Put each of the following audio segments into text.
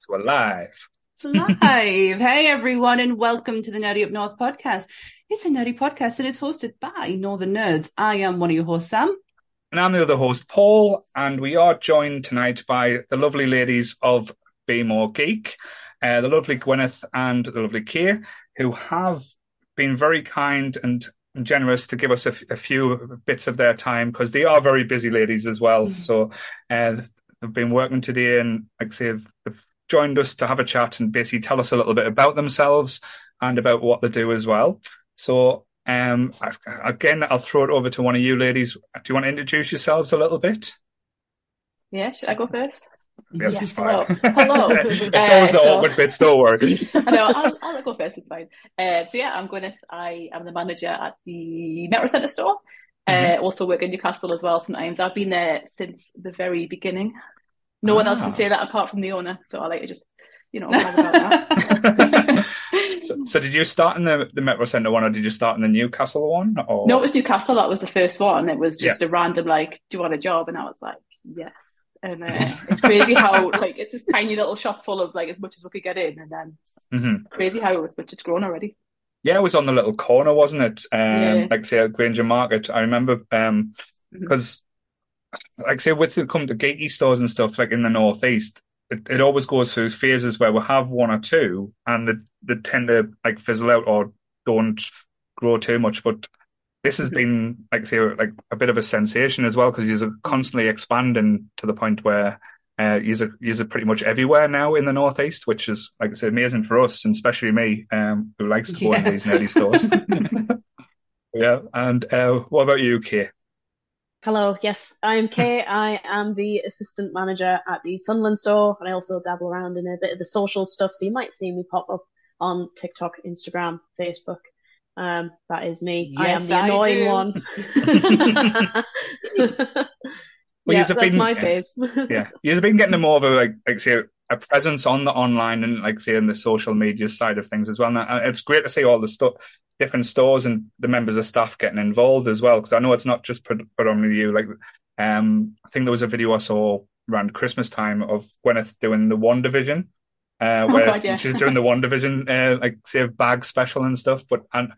So we're live. It's live. hey everyone, and welcome to the Nerdy Up North podcast. It's a nerdy podcast and it's hosted by Northern Nerds. I am one of your hosts, Sam. And I'm the other host, Paul, and we are joined tonight by the lovely ladies of Be More Geek, uh, the lovely Gwyneth and the lovely Kay, who have been very kind and generous to give us a, f- a few bits of their time because they are very busy ladies as well. Mm-hmm. So uh, they've been working today and, like I say, they've joined us to have a chat and basically tell us a little bit about themselves and about what they do as well. So, um, again, I'll throw it over to one of you ladies. Do you want to introduce yourselves a little bit? Yeah, should I go first? Yes, yes. it's fine. Hello. Hello. it's uh, always the so... awkward bits, don't worry. I know, I'll, I'll, go first, it's fine. Uh, so yeah, I'm Gwyneth. I am the manager at the Metro Centre store. Uh, mm-hmm. also work in Newcastle as well sometimes. I've been there since the very beginning. No ah. one else can ah. say that apart from the owner. So I like to just, you know, about that. so, so, did you start in the, the Metro Centre one or did you start in the Newcastle one? Or? No, it was Newcastle. That was the first one. It was just yeah. a random, like, do you want a job? And I was like, yes. And uh, it's crazy how, like, it's this tiny little shop full of, like, as much as we could get in. And then mm-hmm. crazy how much it's grown already. Yeah, it was on the little corner, wasn't it? Um, yeah. Like, say, at Grainger Market. I remember, um, because like say with the come to geeky stores and stuff like in the northeast, it, it always goes through phases where we have one or two and they, they tend to like fizzle out or don't grow too much. But this has been like say like a bit of a sensation as well because he's constantly expanding to the point where uh, he's a, he's a pretty much everywhere now in the northeast, which is like I said, amazing for us and especially me um, who likes to go yeah. in these nerdy stores. yeah, and uh, what about you, Kay? Hello, yes, I am Kay. I am the assistant manager at the Sunderland store, and I also dabble around in a bit of the social stuff. So you might see me pop up on TikTok, Instagram, Facebook. Um, that is me. Yes, I am the annoying one. well, yeah, that's been, my face. yeah, you've been getting more of a like, like say, a presence on the online and like say in the social media side of things as well. And it's great to see all the stuff different stores and the members of staff getting involved as well. Because I know it's not just predominantly you. Like, um, I think there was a video I saw around Christmas time of Gwyneth doing the WandaVision, uh, oh, where God, yeah. she's doing the WandaVision, uh, like say bag special and stuff. But and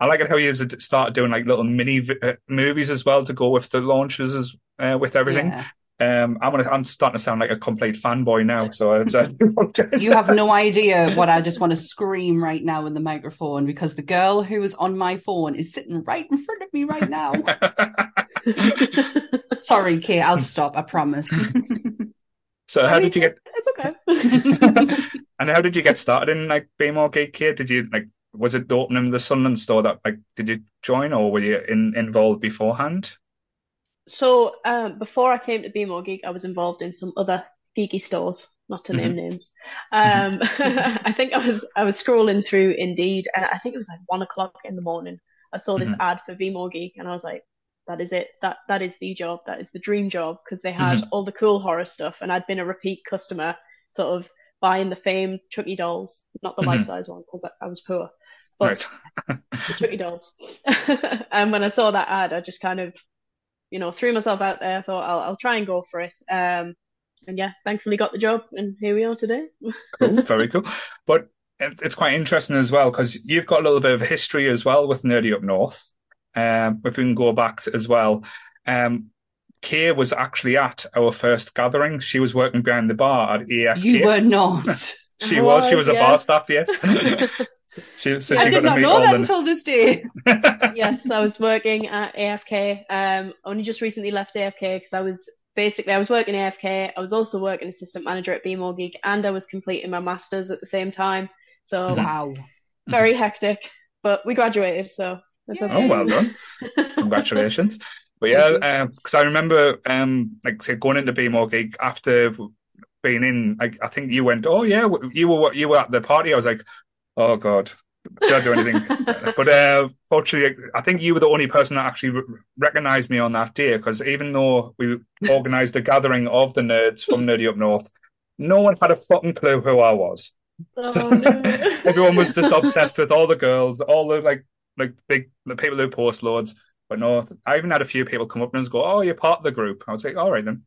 I like it how you started doing like little mini uh, movies as well to go with the launches as uh, with everything. Yeah. Um, I'm gonna, I'm starting to sound like a complete fanboy now, so I, I You have no idea what I just want to scream right now in the microphone because the girl who is on my phone is sitting right in front of me right now. Sorry, Kay, I'll stop. I promise. so, how I mean, did you get? It's okay. and how did you get started in like Be More Geek Kay? Did you like? Was it the opening of the Sunderland store that like? Did you join, or were you in, involved beforehand? So um, before I came to Be More Geek, I was involved in some other geeky stores, not to name mm-hmm. names. Um, I think I was I was scrolling through Indeed, and I think it was like one o'clock in the morning. I saw this mm-hmm. ad for Be More Geek, and I was like, "That is it. That that is the job. That is the dream job." Because they had mm-hmm. all the cool horror stuff, and I'd been a repeat customer, sort of buying the famed Chucky dolls, not the mm-hmm. life size one because I, I, was poor, but right. the Chucky dolls. and when I saw that ad, I just kind of you know, threw myself out there. I thought I'll, I'll try and go for it. Um, and yeah, thankfully got the job, and here we are today. cool, very cool. But it's quite interesting as well because you've got a little bit of history as well with Nerdy Up North. Um, if we can go back as well, um, Kay was actually at our first gathering. She was working behind the bar at AFK. You were not. she was. She was yes. a bar staff. Yes. She, so I did not know that until this day. yes, I was working at AFK. Um, only just recently left AFK because I was basically I was working AFK. I was also working assistant manager at Be More Geek, and I was completing my masters at the same time. So wow, very hectic. But we graduated, so that's okay. Oh, well done! Congratulations. But yeah, because um, I remember, um, like say, going into Be More Geek after being in, like, I think you went, oh yeah, you were you were at the party. I was like, Oh God, I do anything? but uh, fortunately, I think you were the only person that actually re- recognized me on that day because even though we organised a gathering of the nerds from Nerdy Up North, no one had a fucking clue who I was. Oh, so no. everyone was just obsessed with all the girls, all the like like big the people who post loads. But no, I even had a few people come up and go, "Oh, you're part of the group." I was like, "All right then."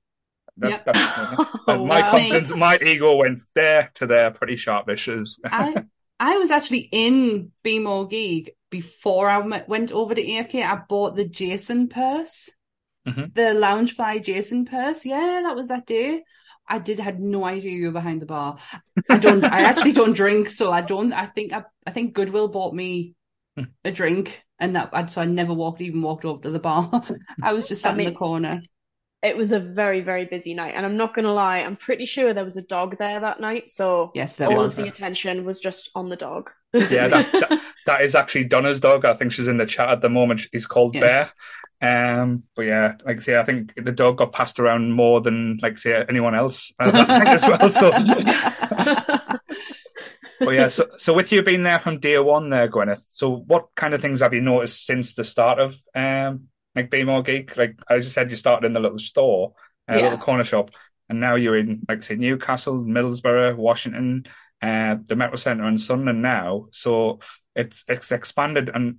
That, yep. that, oh, my my confidence, my ego went there to there pretty sharpish. I, I was actually in Be More Geek before I went over to AFK. I bought the Jason purse, mm-hmm. the Loungefly Jason purse. Yeah, that was that day. I did had no idea you were behind the bar. I don't. I actually don't drink, so I don't. I think I, I think Goodwill bought me a drink, and that so I never walked even walked over to the bar. I was just sat I mean, in the corner. It was a very very busy night, and I'm not going to lie. I'm pretty sure there was a dog there that night. So yes, there all was. of the attention was just on the dog. yeah, that, that, that is actually Donna's dog. I think she's in the chat at the moment. He's called yeah. Bear. Um, but yeah, like I say, I think the dog got passed around more than like say anyone else uh, as well. So, but yeah, so so with you being there from day one, there, Gwyneth. So what kind of things have you noticed since the start of um like Be More Geek? Like as you said, you started in the little store, a uh, yeah. little corner shop, and now you're in like say Newcastle, Middlesbrough, Washington, uh, the Metro Centre, and Sunderland now. So it's it's expanded and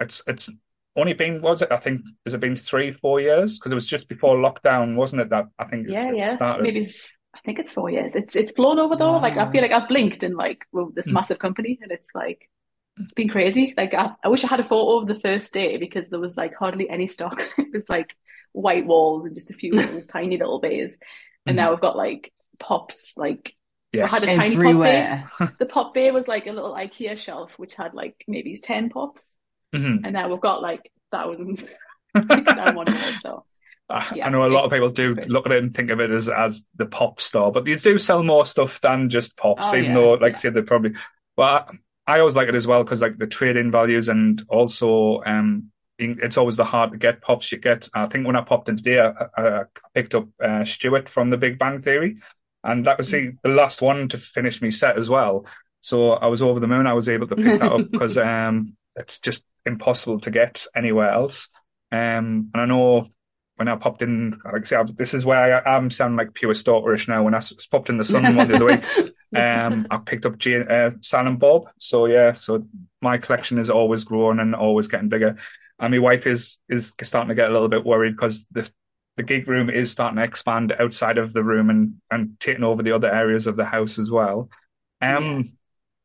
it's it's only been was it? I think has it been three, four years? Because it was just before lockdown, wasn't it? That I think yeah, yeah, started. maybe I think it's four years. It's it's blown over though. Wow. Like I feel like I've blinked in like well, this mm. massive company, and it's like it's been crazy. Like I, I wish I had a photo of the first day because there was like hardly any stock. it was like white walls and just a few little tiny little bays, and mm. now we've got like pops like Yes. I had a Everywhere. tiny pop bay. The pop bay was like a little IKEA shelf, which had like maybe 10 pops. Mm-hmm. And now we've got like thousands so. Yeah, I know a lot of people do look at it and think of it as as the pop store, but you do sell more stuff than just pops, oh, even yeah, though, like yeah. I said, they're probably. Well, I, always like it as well because like the trading values and also um, it's always the hard to get pops you get. I think when I popped in today, I, I picked up uh, Stuart from The Big Bang Theory, and that was the, the last one to finish me set as well. So I was over the moon. I was able to pick that up because um, it's just impossible to get anywhere else. Um, and I know when I popped in, like I say, this is where I am sounding like pure stalkerish now. When I popped in the sun one the other week, um, I picked up Jay and, uh, Silent Bob. So yeah, so my collection is always growing and always getting bigger. And my wife is is starting to get a little bit worried because the the geek room is starting to expand outside of the room and and taking over the other areas of the house as well. Um, yeah.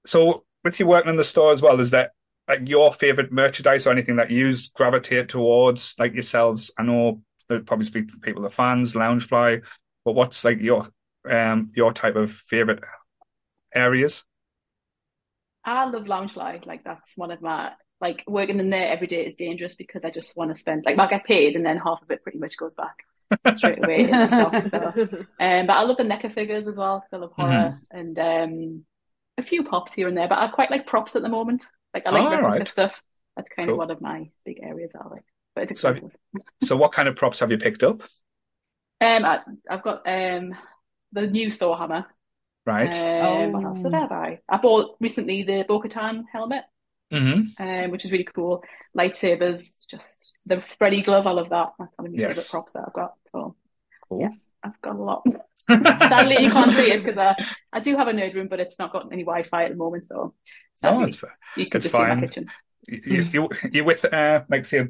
so with you working in the store as well, is that like your favorite merchandise or anything that you gravitate towards, like yourselves? I know that probably speak to people, the fans, Loungefly, but what's like your um your type of favorite areas? I love Loungefly. Like that's one of my like working in there every day is dangerous because I just want to spend like I get paid and then half of it pretty much goes back straight away in the stock. So, um, but I love the NECA figures as well. I love horror mm-hmm. and um, a few pops here and there. But I quite like props at the moment. Like I like oh, replica right. stuff. That's kind cool. of one of my big areas I like. But it's expensive. So, so what kind of props have you picked up? Um, I, have got um the new Thor hammer. Right. Um, oh. What else did I buy? I bought recently the Bo-Katan helmet. Mm-hmm. Um, which is really cool. Lightsabers, just the Freddy glove. I love that. That's one of my yes. favorite props that I've got. So, cool. yeah, I've got a lot. Sadly, you can't see it because I, I do have a nerd room, but it's not got any Wi-Fi at the moment. So, sadly, oh, that's fair. you could just fine. see my kitchen. You, you, you're with, uh, like say,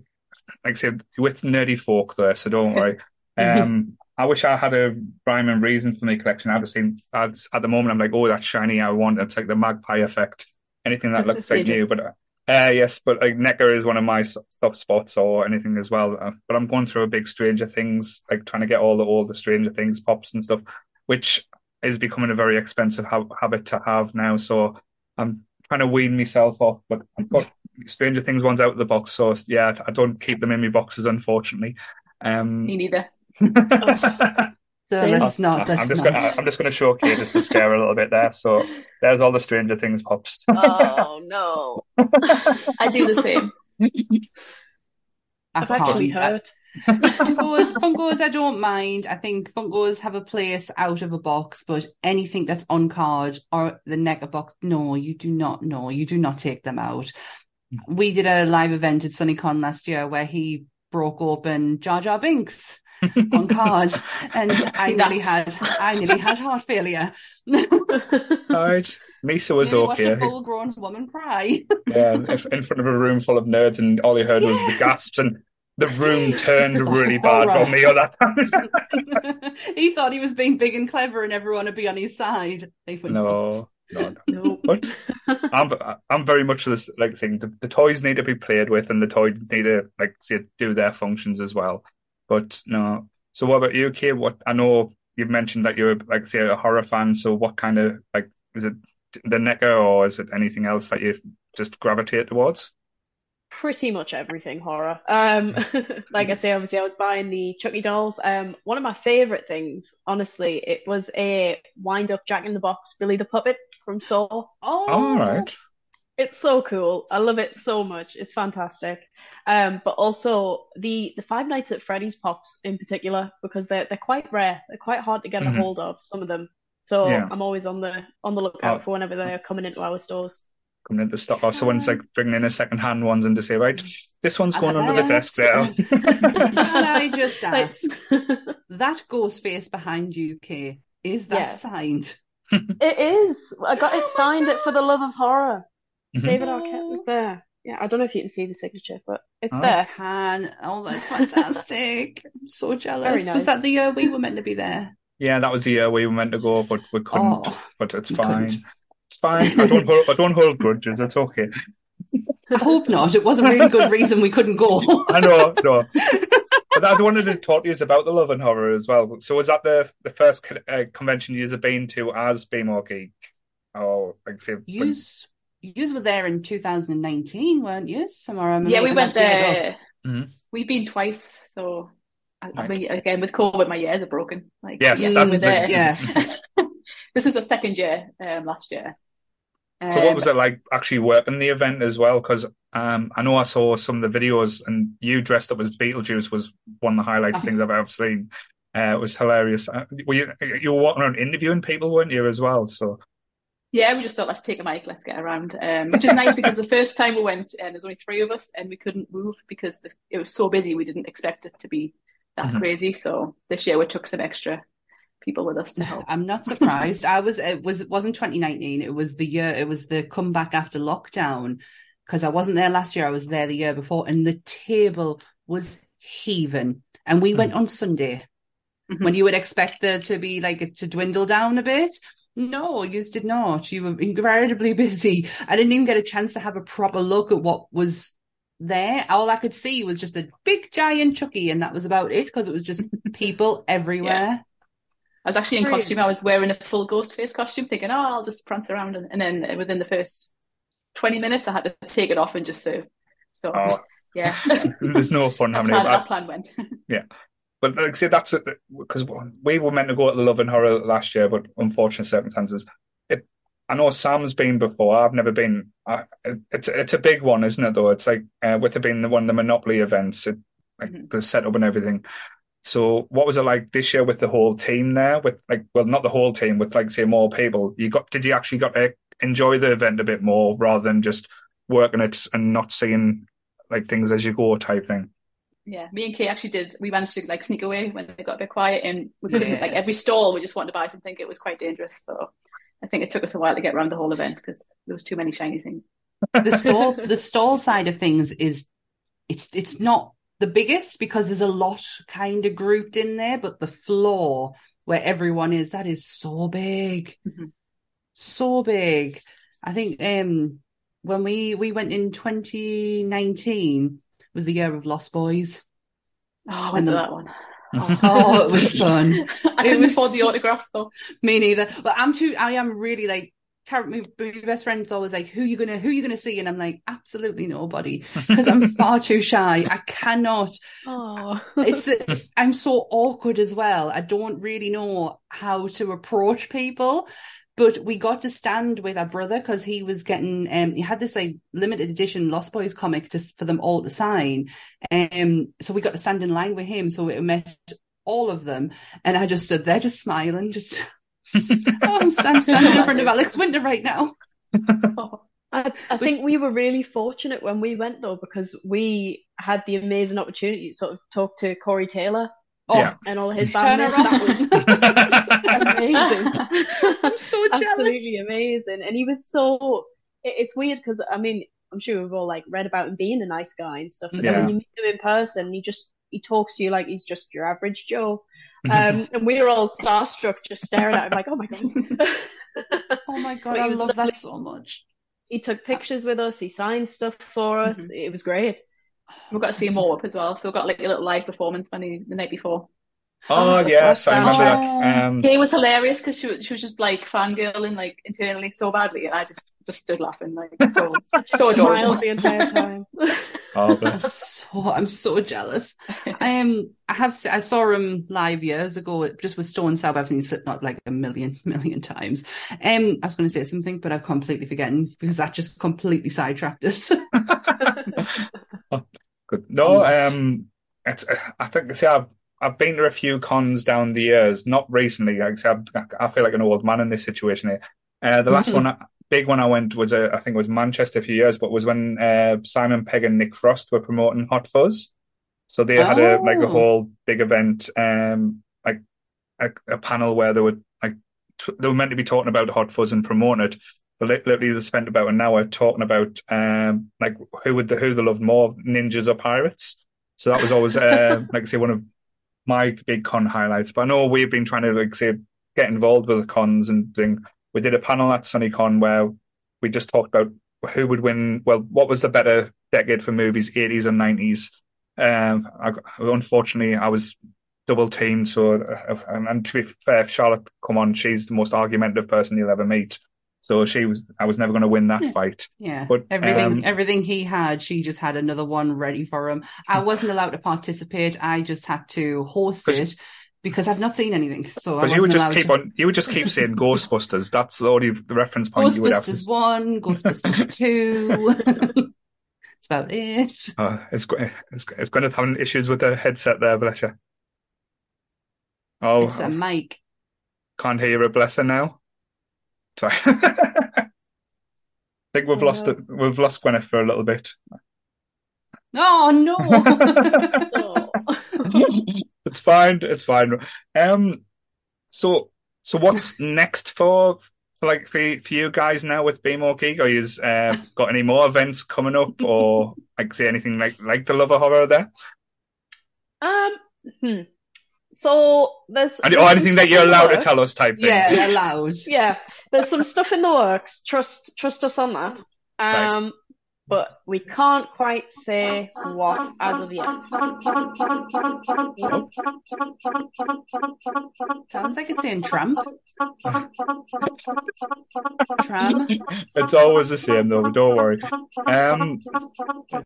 like say, you're with nerdy folk there, so don't worry. Um, I wish I had a rhyme and reason for my collection. I'd have seen at the moment. I'm like, oh, that's shiny. I want. It's like the magpie effect. Anything that looks like new, but uh, uh, yes, but like NECA is one of my soft spots or anything as well. Uh, but I'm going through a big Stranger Things, like trying to get all the all the Stranger Things pops and stuff, which is becoming a very expensive ha- habit to have now. So I'm trying to wean myself off. But I've got Stranger Things ones out of the box, so yeah, I don't keep them in my boxes, unfortunately. Um, Me neither. So let's not. Let's I'm just not. Gonna, I'm just going to show Kate just to scare a little bit there. So there's all the Stranger Things pops. oh no! I do the same. I've actually heard. Funkos, Funkos, I don't mind. I think Funkos have a place out of a box, but anything that's on card or the NECA box, no, you do not. No, you do not take them out. Hmm. We did a live event at SunnyCon last year where he broke open Jar Jar Binks on cars, and I nearly had I nearly had heart failure. right. Misa was nearly okay. Watched a full-grown woman cry. yeah, in front of a room full of nerds, and all you heard was the gasps and the room turned really bad right. on me at that time. he thought he was being big and clever and everyone would be on his side. No, no, no. But I'm, I'm very much this like thing. The, the, toys need to be played with, and the toys need to like do their functions as well. But no. So what about you, Kate? What I know you've mentioned that you're like say a horror fan. So what kind of like is it the NECA or is it anything else that you just gravitate towards? pretty much everything horror. Um, like I say, obviously, I was buying the Chucky dolls. Um, one of my favorite things, honestly, it was a wind up Jack in the Box Billy the Puppet from Saw. Oh, all right. It's so cool. I love it so much. It's fantastic. Um, but also the the Five Nights at Freddy's pops in particular because they're they're quite rare. They're quite hard to get mm-hmm. a hold of. Some of them. So yeah. I'm always on the on the lookout oh. for whenever they're coming into our stores coming into stock, or someone's like bringing in a second hand ones and to say, right, this one's going under the desk there. Can I just ask, that ghost face behind you, Kay, is that yes. signed? it is. I got it oh signed it for the love of horror. Mm-hmm. David Arquette was there. Yeah, I don't know if you can see the signature, but it's oh, there. I can. Oh, that's fantastic. I'm so jealous. Nice. Was that the year we were meant to be there? Yeah, that was the year we were meant to go, but we couldn't. Oh, but it's fine. Couldn't. It's fine. I don't hold, I don't hold grudges. It's okay. I hope not. It was a really good reason we couldn't go. I know, no. But I wanted to talk to you about the Love of Horror as well. So was that the the first uh, convention you've been to as Be More Geek? Oh, like say, you you were there in 2019, weren't you? Somewhere. Yeah, we went there. Mm-hmm. We've been twice, so I, right. I, mean, again with COVID, my years are broken. Like, yes, yeah, we were there. Yeah. this was a second year um, last year. Um, so what was it like actually working the event as well? Because um, I know I saw some of the videos and you dressed up as Beetlejuice was one of the highlights uh-huh. things I've ever seen. Uh, it was hilarious. Uh, were you, you were walking around interviewing people, weren't you, as well? So yeah, we just thought let's take a mic, let's get around, um, which is nice because the first time we went, um, there's only three of us and we couldn't move because the, it was so busy. We didn't expect it to be that mm-hmm. crazy. So this year we took some extra people with us to help. I'm not surprised. I was it was it wasn't 2019. It was the year. It was the comeback after lockdown because I wasn't there last year. I was there the year before, and the table was heaving. And we mm. went on Sunday mm-hmm. when you would expect there to be like to dwindle down a bit. No, you did not. You were incredibly busy. I didn't even get a chance to have a proper look at what was there. All I could see was just a big giant Chucky, and that was about it because it was just people everywhere. Yeah. I was actually in Brilliant. costume. I was wearing a full ghost face costume, thinking, "Oh, I'll just prance around," and, and then within the first twenty minutes, I had to take it off and just serve. So, oh. yeah, was no fun having plan, it. That plan went. yeah, but like I say, that's because we were meant to go to the Love of Horror last year, but unfortunate circumstances. It, I know Sam's been before. I've never been. I, it's it's a big one, isn't it? Though it's like uh, with it being the one of the Monopoly events, it, like mm-hmm. the setup and everything. So what was it like this year with the whole team there? With like, well, not the whole team, with like say more people. You got did you actually got to enjoy the event a bit more rather than just working it and not seeing like things as you go type thing? Yeah, me and Kay actually did. We managed to like sneak away when it got a bit quiet, and we yeah. like every stall we just wanted to buy something. It was quite dangerous, so I think it took us a while to get around the whole event because there was too many shiny things. The stall, the stall side of things is it's it's not the biggest because there's a lot kind of grouped in there, but the floor where everyone is, that is so big. Mm-hmm. So big. I think um when we we went in 2019 was the year of Lost Boys. Oh, I went the, that one. Oh, oh, it was fun. I couldn't afford the autographs though. Me neither. But I'm too. I am really like my, my best friend's always like, "Who you gonna who you gonna see?" And I'm like, "Absolutely nobody," because I'm far too shy. I cannot. Oh. it's I'm so awkward as well. I don't really know how to approach people. But we got to stand with our brother because he was getting um he had this like limited edition Lost Boys comic just for them all to sign. Um so we got to stand in line with him. So we met all of them and I just stood there just smiling, just oh, I'm, I'm standing in front of Alex Winter right now. I, I, think we were really fortunate when we went though because we had the amazing opportunity to sort of talk to Corey Taylor oh, yeah. and all his bandmates. That was amazing. I'm so jealous. Absolutely amazing. And he was so. It, it's weird because I mean I'm sure we've all like read about him being a nice guy and stuff. But Yeah. then when you meet him in person, he just he talks to you like he's just your average Joe. Um, and we were all starstruck, just staring at him like, oh my god. Oh my god, I love lovely. that so much. he took pictures with us. He signed stuff for us. Mhm. It was great. We've got to see him more up as well. So we've got like a little live performance when he, the night before. Oh, that's yes, I remember awesome. that. Um, Kay was hilarious because she, was- she was just like fangirling like internally so badly, and I just just stood laughing like so so adorable. The entire time. oh, I'm bless. so I'm so jealous. Um, I have se- I saw him live years ago, it just with Stone Sour. I've seen Slipknot like a million million times. Um, I was going to say something, but I've completely forgotten because that just completely sidetracked us. Good. No, um, it's, I think, see, I've, I've been to a few cons down the years, not recently. Like I said, I feel like an old man in this situation here. Uh, the last Mhm. one, big one I went was, uh, I think it was Manchester a few years, but was when, uh, Simon Pegg and Nick Frost were promoting Hot Fuzz. So they had a, like a Oh. whole big event, um, like a, a panel where they were like, t- they were meant to be talking about Hot Fuzz and promoting it. But li- literally they spent about an hour talking about, um, like who would the, who they loved more, ninjas or pirates. So that was always, uh, like I say, one of my big con highlights. But I know we've been trying to, like say, get involved with the cons and thing. We did a panel at SunnyCon where we just talked about who would win. Well, what was the better decade for movies, 80s and 90s? Um, I, unfortunately, I was double teamed. So, uh, and, and to be fair, Charlotte, come on, she's the most argumentative person you'll ever meet. So she was, I was never going to win that Yeah. fight. Yeah, But, everything um, everything he had, she just had another one ready for him. I wasn't allowed to participate. I just had to host it because I've not seen anything. So I you would just keep to. on, you would just keep saying Ghostbusters. That's the only the reference point you would have. Ghostbusters To, one, Ghostbusters two. That's about it. uh, it's, it's, it's going to have issues with the headset there, bless you. Oh, It's a mic. can't hear you, bless her now. Sorry. I think we've Oh, lost no. it. We've lost Gwyneth for a little bit. Oh no! It's fine. It's fine. Um, so, so what's next for, for like for, for you guys now with Be More Geek? Are you uh, got any more events coming up, or like say anything like like the Love of Horror there, Um, hmm. So there's, and, or anything that you're in the allowed to tell us type thing? yeah, allowed. Yeah, there's some stuff in the works. Trust trust us on that. Right. Um, but we can't quite say what as of yet. Sounds like it's saying Trump. Tram. It's always the same though. Don't worry. Um,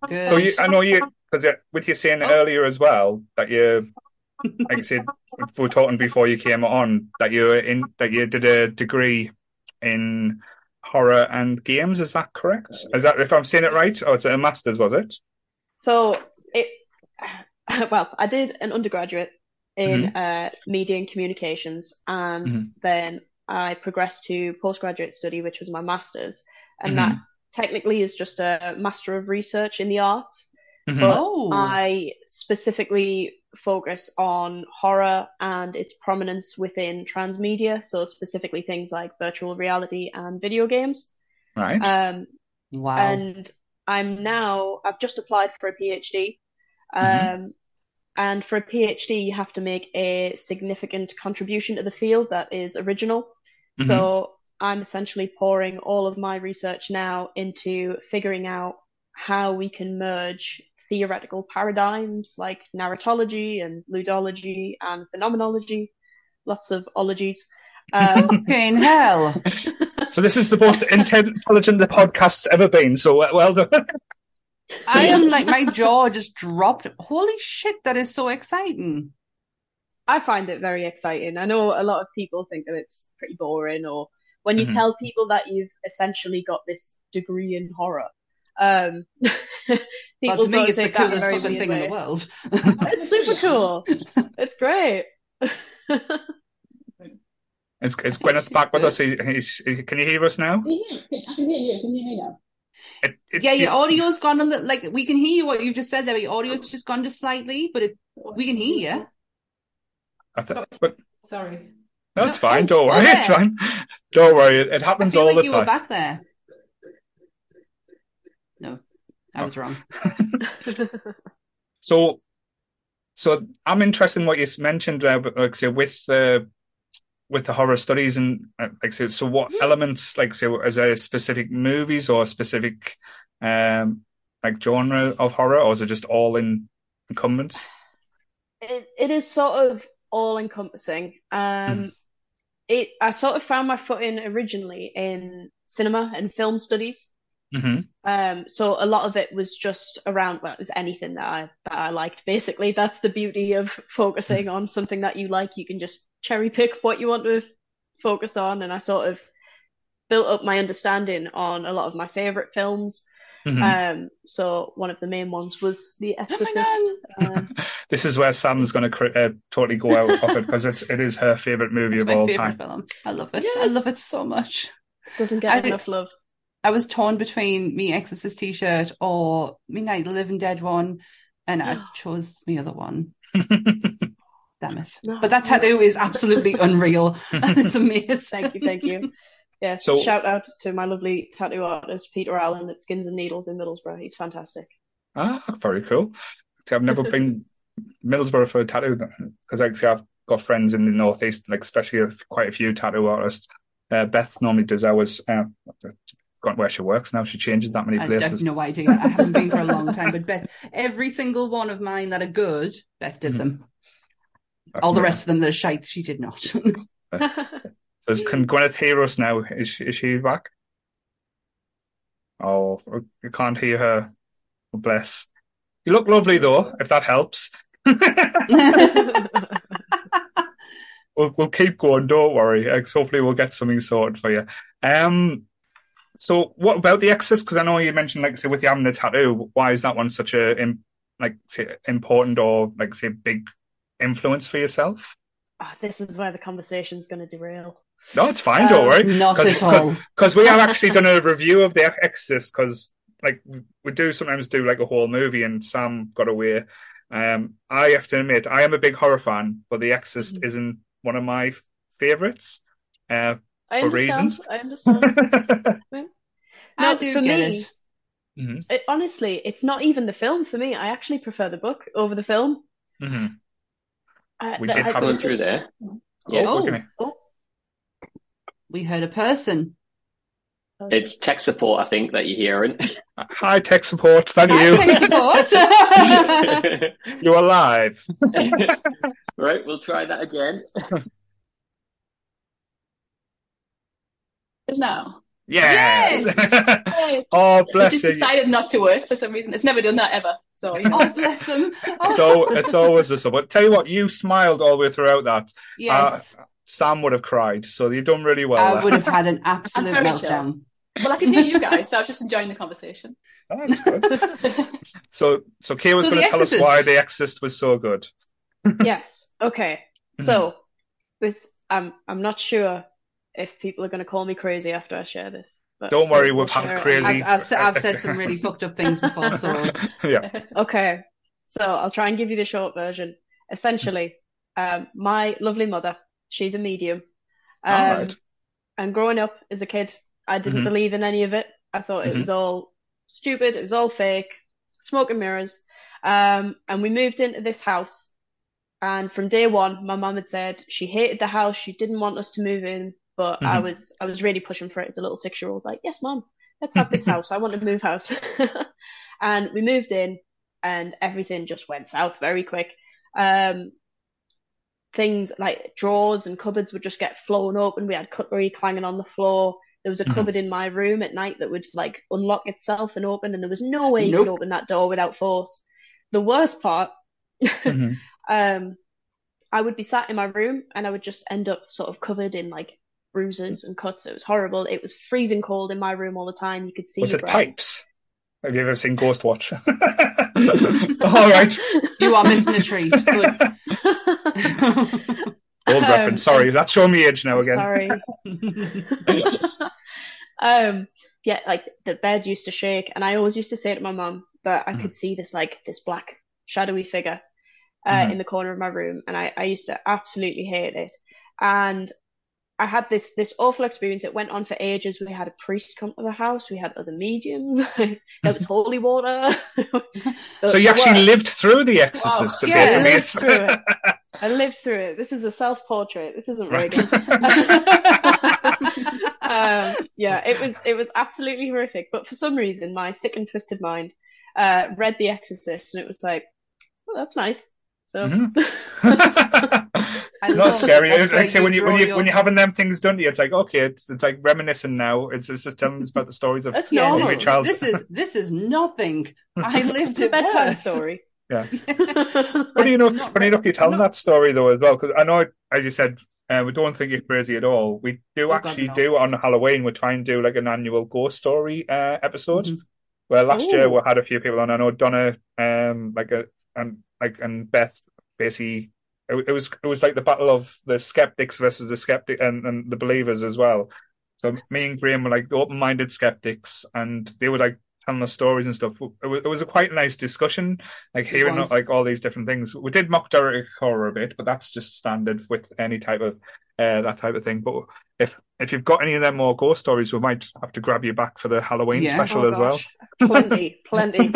Good. so you, I know you because with you saying earlier as well that you, like I said, we were talking before you came on that you were in that you did a degree in horror and games. Is that correct? Is that if I'm saying it right? Oh, it's a master's, was it? So it, well, I did an undergraduate in uh, media and communications, and Mhm. then I progressed to postgraduate study, which was my master's, and Mhm. that technically is just a master of research in the arts. Mhm. But Oh. I specifically focus on horror and its prominence within transmedia, so specifically things like virtual reality and video games. Right. Um, Wow. and I'm now, I've just applied for a PhD. Um, Mhm. and for a PhD, you have to make a significant contribution to the field that is original. Mhm. So I'm essentially pouring all of my research now into figuring out how we can merge theoretical paradigms like narratology and ludology and phenomenology, lots of ologies. Um, Fucking hell. so this is the most intelligent the podcast's ever been. So well, well done. I am like, my jaw just dropped. Holy shit, that is so exciting. I find it very exciting. I know a lot of people think that it's pretty boring, or when you Mhm. tell people that you've essentially got this degree in horror. Um, Well, to me, it's the take that in a coolest fucking weird thing in the world. It's super cool. It's great. Is, is Gwyneth back with us? Is, is, can you hear us now? I can hear you. Can you hear me now? It, it, Yeah, your audio's gone a little, like, we can hear you what you've just said there. Your audio's just gone just slightly, but it, we can hear you. I th- but Sorry. no, it's fine. Don't worry. It's fine. Don't worry. It, it I happens feel all like the you time. were back there. No. I was wrong. so, so I'm interested in what you mentioned, uh, like say with the with the horror studies and uh, like so, so what elements like say is there specific movies or specific um like genre of horror or is it just all in incumbent? It it is sort of all encompassing. Um, mm. it I sort of found my footing originally in cinema and film studies. Mm-hmm. Um, so a lot of it was just around well, it was anything that I that I liked. Basically, that's the beauty of focusing on something that you like. You can just cherry pick what you want to focus on, and I sort of built up my understanding on a lot of my favorite films. Mm-hmm. Um, so one of the main ones was The oh Exorcist. Oh um, this is where Sam's going to uh, totally go out of it because it's it is her favorite movie it's of all time. Film. I love it. Yes. I love it so much. Doesn't get I, enough love. I was torn between me Exorcist T-shirt or me Night the Living Dead one, and I chose the other one. Damn it! No, but that tattoo is absolutely unreal. it's amazing. Thank you, thank you. Yeah, so, shout out to my lovely tattoo artist Peter Allen at Skins and Needles in Middlesbrough. He's fantastic. Ah, very cool. See, I've never been Middlesbrough for a tattoo because actually I've got friends in the northeast, like especially quite a few tattoo artists. Uh, Beth normally does ours. Uh, forgotten where she works now. She changes that many places. I have no idea. I haven't been for a long time, but Beth, every single one of mine that are good, Beth did mm. them. That's All the rest of them that are shite, she did not. so can Gwyneth hear us now? Is she, is she back? Oh, you can't hear her. Bless. You look lovely though, if that helps. we'll, we'll keep going. Don't worry. Hopefully, we'll get something sorted for you. Um, so what about the Exorcist? Because I know you mentioned, like, say, with you having the tattoo, why is that one such a, like, say, important or, like, say, big influence for yourself? Oh, this is where the conversation's going to derail. No, it's fine. Um, don't worry. Not at all. Because we have actually done a review of the Exorcist. Because like we do sometimes do like a whole movie, and Sam got away. Um, I have to admit, I am a big horror fan, but The Exorcist mm-hmm. isn't one of my favorites. Uh, I for reasons. I understand. I do for get me, it. Mm-hmm. it. Honestly, it's not even the film for me. I actually prefer the book over the film. Mm-hmm. Uh, we did going through there. Yeah. Oh, oh, oh. We heard a person. It's tech support, I think, that you're hearing. Hi, tech support. Thank Hi, you. Tech support. You're alive. right, we'll try that again. Now. Yes. yes. oh, bless it. just decided not to work for some reason. It's never done that ever. So, you know. oh, bless him. Oh. So it's always the sub. But tell you what, you smiled all the way throughout that. Yes. Uh, Sam would have cried. So you've done really well. I there. would have had an absolute meltdown. Well, I can hear you guys, so I was just enjoying the conversation. Oh, that's good. so, so Kay was so going to tell us why The Exorcist was so good. yes. Okay. So, this, I'm, I'm not sure if people are going to call me crazy after I share this. But Don't worry, we've had crazy. I've, I've, I've, said some really fucked up things before, so yeah. Okay, so I'll try and give you the short version. Essentially, um, my lovely mother, she's a medium. Um, right. And growing up as a kid, I didn't mm-hmm. believe in any of it. I thought mm-hmm. it was all stupid. It was all fake, smoke and mirrors. Um, and we moved into this house. And from day one, my mum had said she hated the house. She didn't want us to move in. But mm-hmm. I was I was really pushing for it as a little six year old, like, yes, mom, let's have this house. I want to move house. and we moved in and everything just went south very quick. Um, things like drawers and cupboards would just get flown open. We had cutlery clanging on the floor. There was a mm-hmm. cupboard in my room at night that would like unlock itself and open, and there was no way you could open that door without force. The worst part, mm-hmm. um, I would be sat in my room and I would just end up sort of covered in like bruises and cuts. It was horrible. It was freezing cold in my room all the time. You could see. Was it pipes? Have you ever seen Ghostwatch? all right. You are missing a treat. Old um, reference. Sorry, that's showing me age now again. Sorry. um, yeah, like the bed used to shake, and I always used to say it to my mum that I mm. could see this like this black shadowy figure uh, mm. in the corner of my room, and I, I used to absolutely hate it. And I had this this awful experience. It went on for ages. We had a priest come to the house. We had other mediums. there was holy water. so you actually lived through The Exorcist. Wow. Yeah, I lived through it. I lived through it. This is a self portrait. This isn't Regan. um, yeah, it was it was absolutely horrific. But for some reason, my sick and twisted mind uh, read The Exorcist, and it was like, oh, that's nice. So mm-hmm. it's not scary. Like say when you when you when you're having them things done to you, it's like okay, it's it's like reminiscing now. It's, it's just telling us about the stories of yeah, this, your child. This is this is nothing. I lived a bedtime story. Yeah. funny enough, funny enough, you're telling that story though as well because I know, as you said, uh, we don't think it's crazy at all. We do oh, actually God, no. do on Halloween. We try and do like an annual ghost story uh, episode. Mm-hmm. Well, last Ooh. year we had a few people on. I know Donna, um, like a and like and Beth basically it, it, was it was like the battle of the skeptics versus the skeptic and, and the believers as well. So me and Graham were like open minded skeptics and they were like telling us stories and stuff. It was, it was a quite nice discussion, like hearing like all these different things. We did mock Derek Acorah a bit, but that's just standard with any type of uh, that type of thing. But if if you've got any of them more ghost stories, we might have to grab you back for the Halloween yeah. special oh, as gosh. well. Plenty, plenty.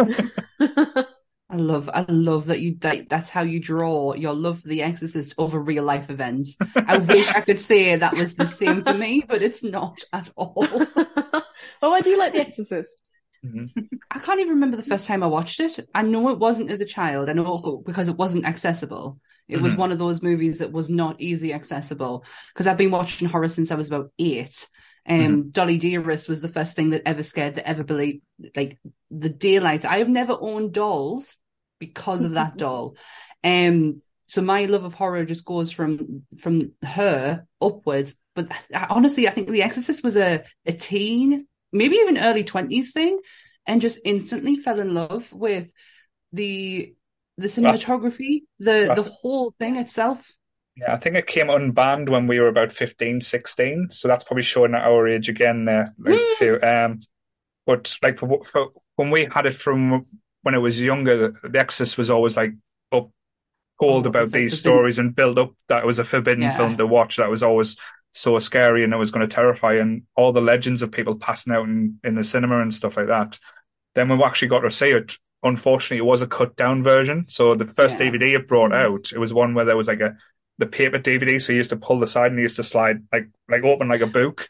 I love, I love that you that's how you draw your love for The Exorcist over real life events. I wish I could say that was the same for me, but it's not at all. well, why do you like The Exorcist? Mm-hmm. I can't even remember the first time I watched it. I know it wasn't as a child. I know because it wasn't accessible. It mm-hmm. was one of those movies that was not easy accessible because I've been watching horror since I was about eight. Um, mm-hmm. Dolly Dearest was the first thing that ever scared, that ever believed, like the daylight. I have never owned dolls because of that doll. Um, so my love of horror just goes from from her upwards. But honestly, I think The Exorcist was a a teen, maybe even early twenties thing, and just instantly fell in love with the the cinematography, the the whole thing itself. Yeah, I think it came unbanned when we were about 15, 16. So that's probably showing our age again there. Like, mm. too. Um, but like for, for, when we had it from when I was younger, the Exorcist was always like up told oh, about these stories and build up that it was a forbidden yeah. film to watch. That was always so scary and it was going to terrify and all the legends of people passing out in, in the cinema and stuff like that. Then when we actually got to see it, unfortunately, it was a cut down version. So the first yeah. DVD it brought mm-hmm. out, it was one where there was like a the paper DVD. So you used to pull the side and you used to slide like like open like a book.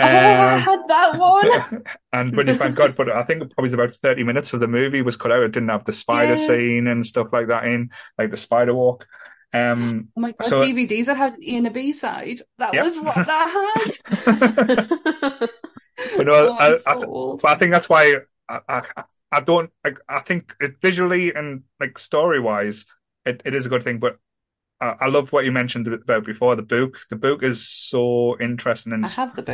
Um, oh, I um, had that one. and when you find God, but I think probably about thirty minutes of the movie was cut out. It didn't have the spider yeah. scene and stuff like that in, like the spider walk. Um, oh my god! So, DVDs that had in a B side. That yep. was what that had. but no, oh, I, so I, I, think that's why I, I, I don't. I, I think it visually and like story wise, it, it is a good thing. But I love what you mentioned about before the book. The book is so interesting and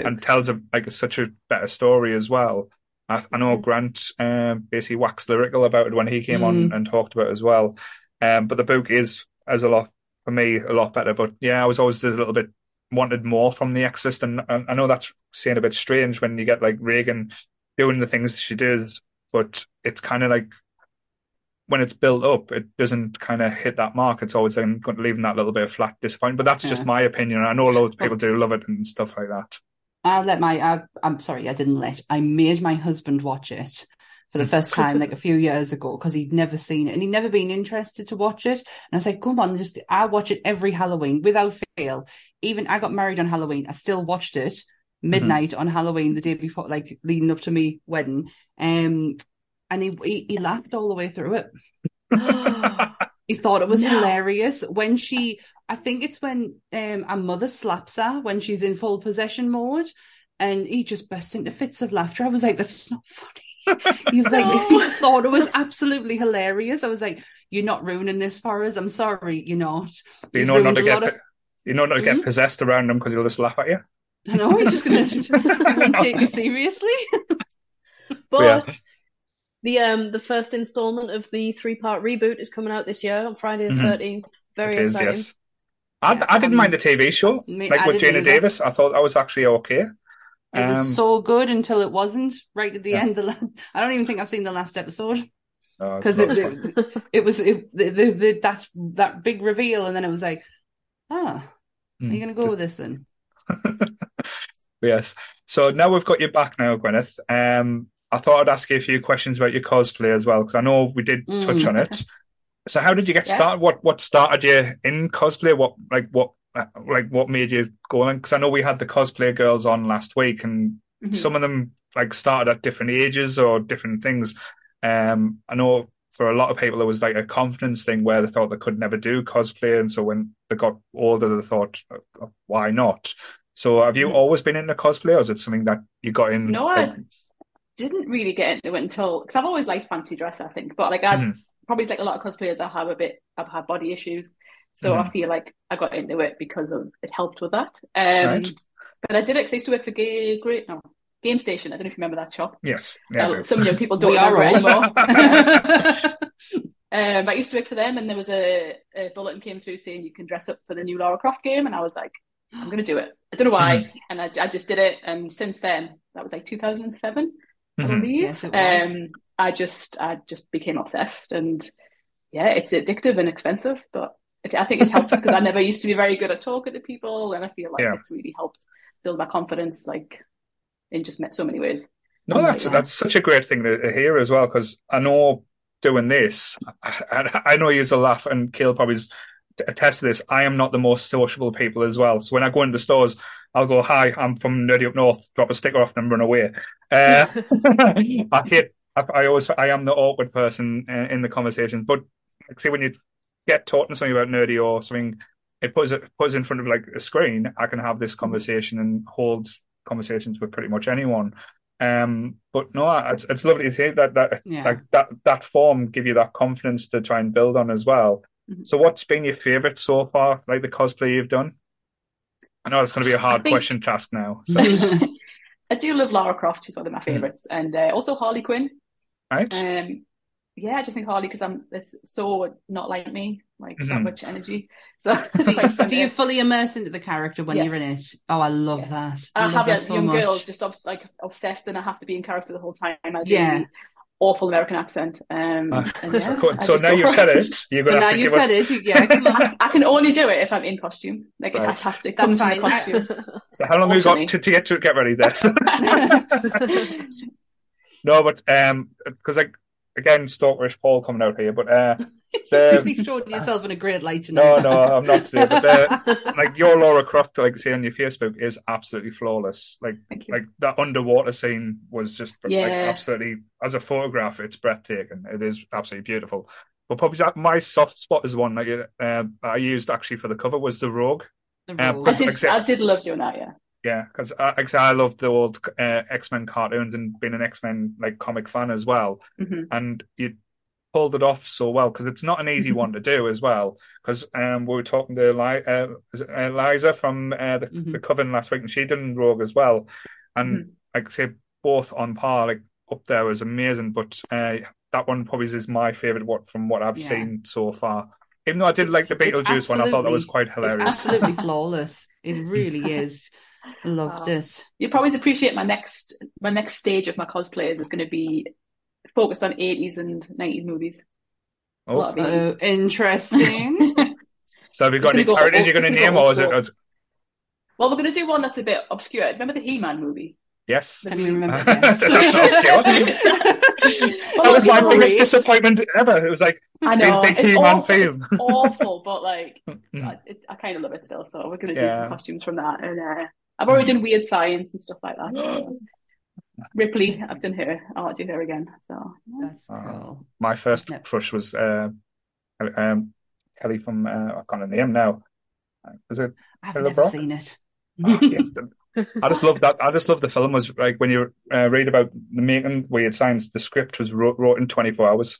and tells a, like a, such a better story as well. I, I know mm. Grant um, basically waxed lyrical about it when he came mm. on and talked about it as well. Um, but the book is as a lot for me a lot better. But yeah, I was always a little bit wanted more from the Exorcist, and, and I know that's saying a bit strange when you get like Regan doing the things she does, but it's kind of like when it's built up, it doesn't kind of hit that mark. It's always then leaving that little bit of flat disappointment. But that's yeah. just my opinion. I know loads of people do love it and stuff like that. I let my, I, I'm sorry, I didn't let, I made my husband watch it for the first time like a few years ago because he'd never seen it and he'd never been interested to watch it. And I was like, come on, just I watch it every Halloween without fail. Even I got married on Halloween, I still watched it midnight mm-hmm. on Halloween the day before, like leading up to me wedding. Um, and he, he, he laughed all the way through it. he thought it was no. hilarious when she. I think it's when um, a mother slaps her when she's in full possession mode, and he just burst into fits of laughter. I was like, "That's not funny." He's like, no. he thought it was absolutely hilarious. I was like, "You're not ruining this for us. I'm sorry, you're not." you know not to get of... you know not to get mm-hmm. possessed around him because he'll just laugh at you. I know he's just going to take you seriously. but yeah the um the first installment of the three part reboot is coming out this year on Friday the 13th. Mm-hmm. Very it exciting. Is, yes. I, yeah, I didn't um, mind the TV show, me, like with Geena Davis. I thought that was actually okay. It um, was so good until it wasn't. Right at the yeah. end, the I don't even think I've seen the last episode because it, it, it, was it, the, the, the, that that big reveal, and then it was like, ah, oh, are you hmm, going to go just, with this then? yes. So now we've got you back now, Gwyneth. Um, I thought I'd ask you a few questions about your cosplay as well, because I know we did mm. touch on it. So how did you get yeah. started? What what started you in cosplay? What like what like what made you go on? Because I know we had the cosplay girls on last week, and mm-hmm. some of them like started at different ages or different things. Um, I know for a lot of people it was like a confidence thing where they thought they could never do cosplay, and so when they got older, they thought, oh, why not? So have you mm-hmm. always been into cosplay, or is it something that you got in? No, like... Didn't really get into it until because I've always liked fancy dress, I think, but like I mm-hmm. probably like a lot of cosplayers, I have a bit, I've had body issues, so mm-hmm. I feel like I got into it because of it helped with that. Um, right. But I did it because I used to work for Gay, Great, no, Game Station. I don't know if you remember that shop. Yes, yeah, uh, some young people don't remember anymore. um, I used to work for them, and there was a, a, bulletin came through saying you can dress up for the new Lara Croft game, and I was like, I'm going to do it. I don't know why, mm-hmm. and I, I, just did it. And since then, that was like 2007, mm-hmm. I believe. Yes, it was. Um, I just, I just became obsessed, and yeah, it's addictive and expensive, but it, I think it helps because I never used to be very good at talking to people, and I feel like yeah. it's really helped build my confidence, like in just so many ways. No, that's like, that's such a great thing to hear as well because I know doing this, I, I know you're a laugh, and Kale probably attest to this. I am not the most sociable people as well. So when I go into stores, I'll go, "Hi, I'm from Nerdy Up North." Drop a sticker off and run away. Uh, I hate. I, I, always. I am the awkward person in, uh, in the conversations. But like, see, when you get taught something about nerdy or something, it puts it puts in front of like a screen. I can have this conversation and hold conversations with pretty much anyone. Um, but no, it's it's lovely to hear that that yeah. like that that form give you that confidence to try and build on as well. Mm-hmm. So, what's been your favorite so far? Like the cosplay you've done? I know it's going to be a hard think... question to ask now. So. I do love Lara Croft; she's one of my favorites, mm. and uh, also Harley Quinn. Right. Um, yeah, I just think Harley because I'm it's so not like me, like mm-hmm. that much energy. So do you, do you, fully immerse into the character when yes. you're in it? Oh, I love yes. that. I, I have that so young much. girls just like obsessed, and I have to be in character the whole time. I do yeah. Awful American accent. Um, uh, yeah, so, so now you've said it. You're gonna so now you said us... it. Yeah, I, I, can only do it if I'm in costume. Like right. it has to come in costume. So how long have you got to, to get to get ready? This. no, but um, because like again, stalkerish Paul coming out here, but uh, the, really showing yourself in a great light tonight. No, no, I'm not today. But the, like your Lara Croft, like say on your Facebook, is absolutely flawless. Like like that underwater scene was just yeah. like absolutely as a photograph, it's breathtaking. It is absolutely beautiful. But probably my soft spot is one like uh, I used actually for the cover was the Rogue. The Rogue. Uh, I, did, I did love doing that. Yeah. Yeah, because I, I love the old uh, X Men cartoons and being an X Men like comic fan as well. Mm-hmm. And you pulled it off so well because it's not an easy mm-hmm. one to do as well. Because um, we were talking to Eli- uh, Eliza from uh, the, mm-hmm. the, Coven last week, and she did Rogue as well. And mm-hmm. like I say, both on par, like up there was amazing. But uh, that one probably is my favorite. What from what I've yeah. seen so far. Even though I did it's, like the Beetlejuice one, I thought that was quite hilarious. absolutely flawless. It really is. Loved um, it. You probably appreciate my next my next stage of my cosplay is going to be focused on 80s and 90s movies. Oh, oh interesting. so have you got any characters you're going to name, or is it? Well, we're going to do one that's a bit obscure. Remember the He-Man movie? Yes. Can you remember? That's not obscure. that was my biggest disappointment ever. It was like I know big it's He-Man awful, film. It's awful, but like mm. I, it, I kind of love it still. So we're going to do some costumes from that, and uh, I've already done weird science and stuff like that. Ripley, I've done her. I want to do her again. So that's uh, cool. my first yep. crush was uh, um, Kelly from uh, I can't name now. Was it? I've never Brock? seen it. Oh, I just love that. I just love the film. Was like when you uh, read about the making Weird Science, the script was wrote, wrote in twenty four hours.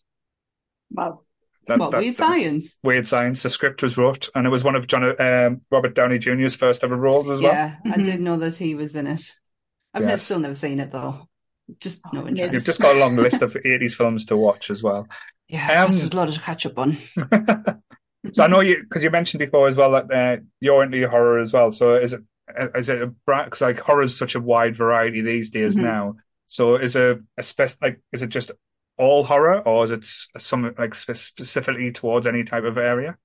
Wow. That, what, that, Weird Science? Weird Science. The script was wrote, and it was one of John um, Robert Downey Jr.'s first ever roles as well. Yeah, mm-hmm. I did know that he was in it. I've yes. still never seen it though. Just no oh, interest. You've just got a long list of eighties films to watch as well. Yeah, um, there's a lot to catch up on. so I know you because you mentioned before as well that uh, you're into horror as well. So is it is it a because like horror is such a wide variety these days mm-hmm. now. So is a, a spec like is it just all horror, or is it some like specifically towards any type of area?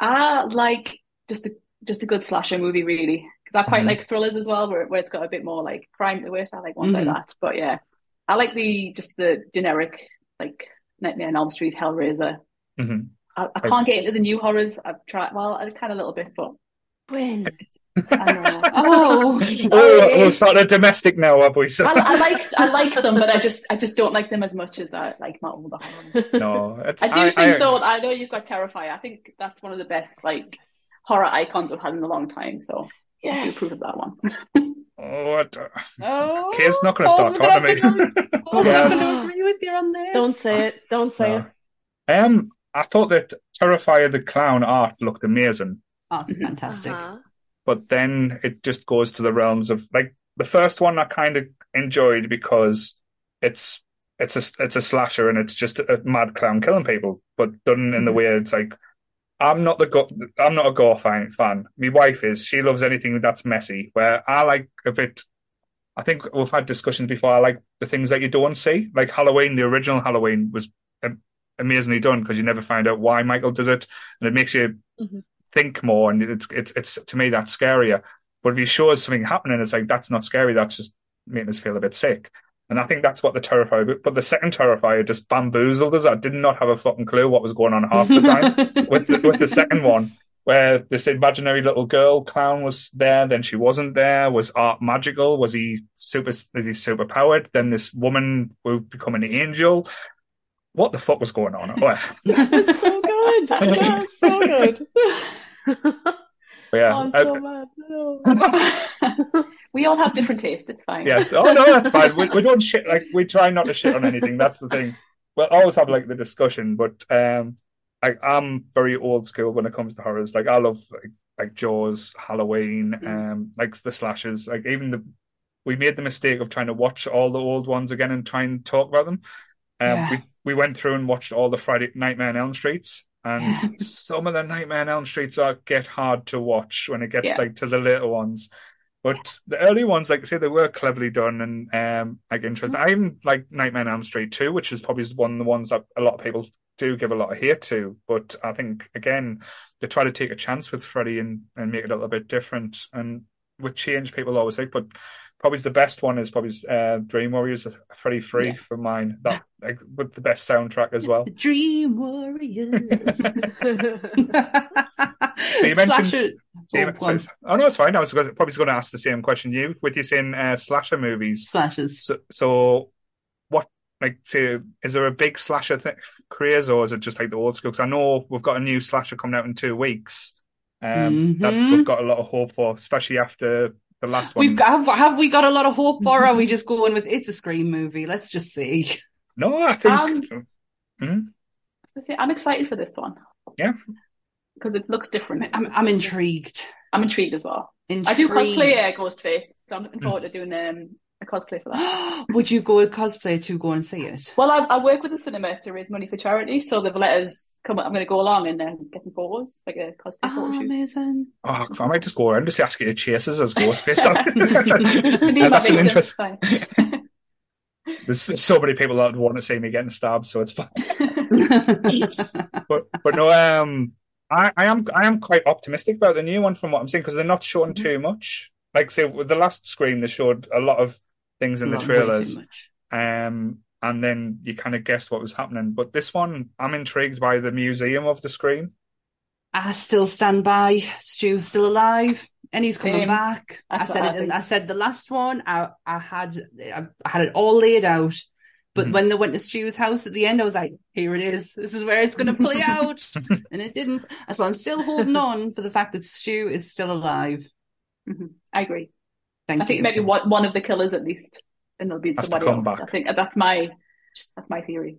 Ah, uh, like just a just a good slasher movie, really. because I quite mm-hmm. like thrillers as well, where, where it's got a bit more like crime to it. I like ones mm-hmm. like that. But yeah, I like the just the generic like Nightmare on Elm Street, Hellraiser. Mm-hmm. I, I, can't get into the new horrors. I've tried. Well, I kind of a little bit, but when. oh, oh, oh, sort of domestic now, are we? So. I, I, like I like them, but I just I just don't like them as much as I like my older horrors. No, I do I, think I, though. I know you've got Terrifier. I think that's one of the best like horror icons we've had in a long time. So yes. I do approve of that one. Oh, what? Oh, Kay's not going to start talking to me. Paul's not going to agree with you on this. Don't say it. Don't say no. it. Um, I thought that Terrifier the Clown art looked amazing. Oh, it's fantastic. Uh-huh. But then it just goes to the realms of like the first one I kind of enjoyed because it's it's a it's a slasher and it's just a mad clown killing people, but done in the mm-hmm. way it's like I'm not the go- I'm not a gore fan. fan. My wife is. She loves anything that's messy. Where I like a bit. I think we've had discussions before. I like the things that you don't see, like Halloween. The original Halloween was amazingly done because you never find out why Michael does it, and it makes you mm-hmm. Think more. And it's it's it's to me that's scarier. But if you show us something happening, it's like that's not scary. That's just making us feel a bit sick. And I think that's what the Terrifier, but the second Terrifier just bamboozled us. I did not have a fucking clue what was going on half the time with the, with the second one, where this imaginary little girl clown was there, then she wasn't there. Was art magical? Was he super? Is he super powered? Then this woman will become an angel. What the fuck was going on? That's so good. That's so good. yeah, oh, I'm so mad. No. we all have different tastes. It's fine. Yes. Oh no, that's fine. We, we don't shit like we try not to shit on anything. That's the thing. We'll always have like the discussion, but um, I, I'm very old school when it comes to horrors. Like I love like, like Jaws, Halloween, mm. um, like the slashes. Like even the we made the mistake of trying to watch all the old ones again and try and talk about them. Um, yeah. we we went through and watched all the Friday Nightmare on Elm Streets, and some of the Nightmare on Elm Streets are get hard to watch when it gets yeah. like to the later ones. But the early ones, like I say, they were cleverly done and um, like interesting. Mm-hmm. I'm like Nightmare on Elm Street too, which is probably one of the ones that a lot of people do give a lot of hate to. But I think again, they try to take a chance with Freddy and, and make it a little bit different. And with change, people always like, but probably the best one is probably uh, Dream Warriors, Freddy Free yeah. for mine. That like with the best soundtrack as well. Dream Warriors. so you mentioned. So oh, oh no, it's fine. I was probably going to ask the same question you with you saying uh, slasher movies. Slashers. So, so what like to is there a big slasher th- craze or is it just like the old school? Because I know we've got a new slasher coming out in two weeks. Um, mm-hmm. that we've got a lot of hope for, especially after the last one. We've got have, have we got a lot of hope for? or are we just going with it's a Scream movie? Let's just see. No, I think. Um, hmm? I am excited for this one. Yeah, because it looks different. I'm I'm intrigued. I'm intrigued as well. Intrigued. I do cosplay uh, Ghostface, so I'm looking forward to doing um, a cosplay for that. Would you go with cosplay to go and see it? Well, I, I work with the cinema to raise money for charity, so they've let us come. On, I'm going to go along and um, get some photos, like a cosplay oh, photo shoot. Amazing! Oh, I might just go around and just ask you to chase us as Ghostface. uh, that's an interest. There's so many people that want to see me getting stabbed, so it's fine. but but no, um, I, I am I am quite optimistic about the new one from what I'm seeing because they're not showing mm-hmm. too much. Like say with the last Scream, they showed a lot of things in the trailers. Um, and then you kind of guessed what was happening. But this one, I'm intrigued by the museum of the Scream. I still stand by. Stu's still alive, and he's coming Same. back. That's I said it. I, I said the last one. I I had I, had it all laid out. But mm-hmm. when they went to Stu's house at the end, I was like, "Here it is. This is where it's going to play out," and it didn't. So I'm still holding on for the fact that Stu is still alive. Mm-hmm. I agree. Thank I think maybe one, one of the killers at least, and there'll be somebody else. Back. I think that's my that's my theory.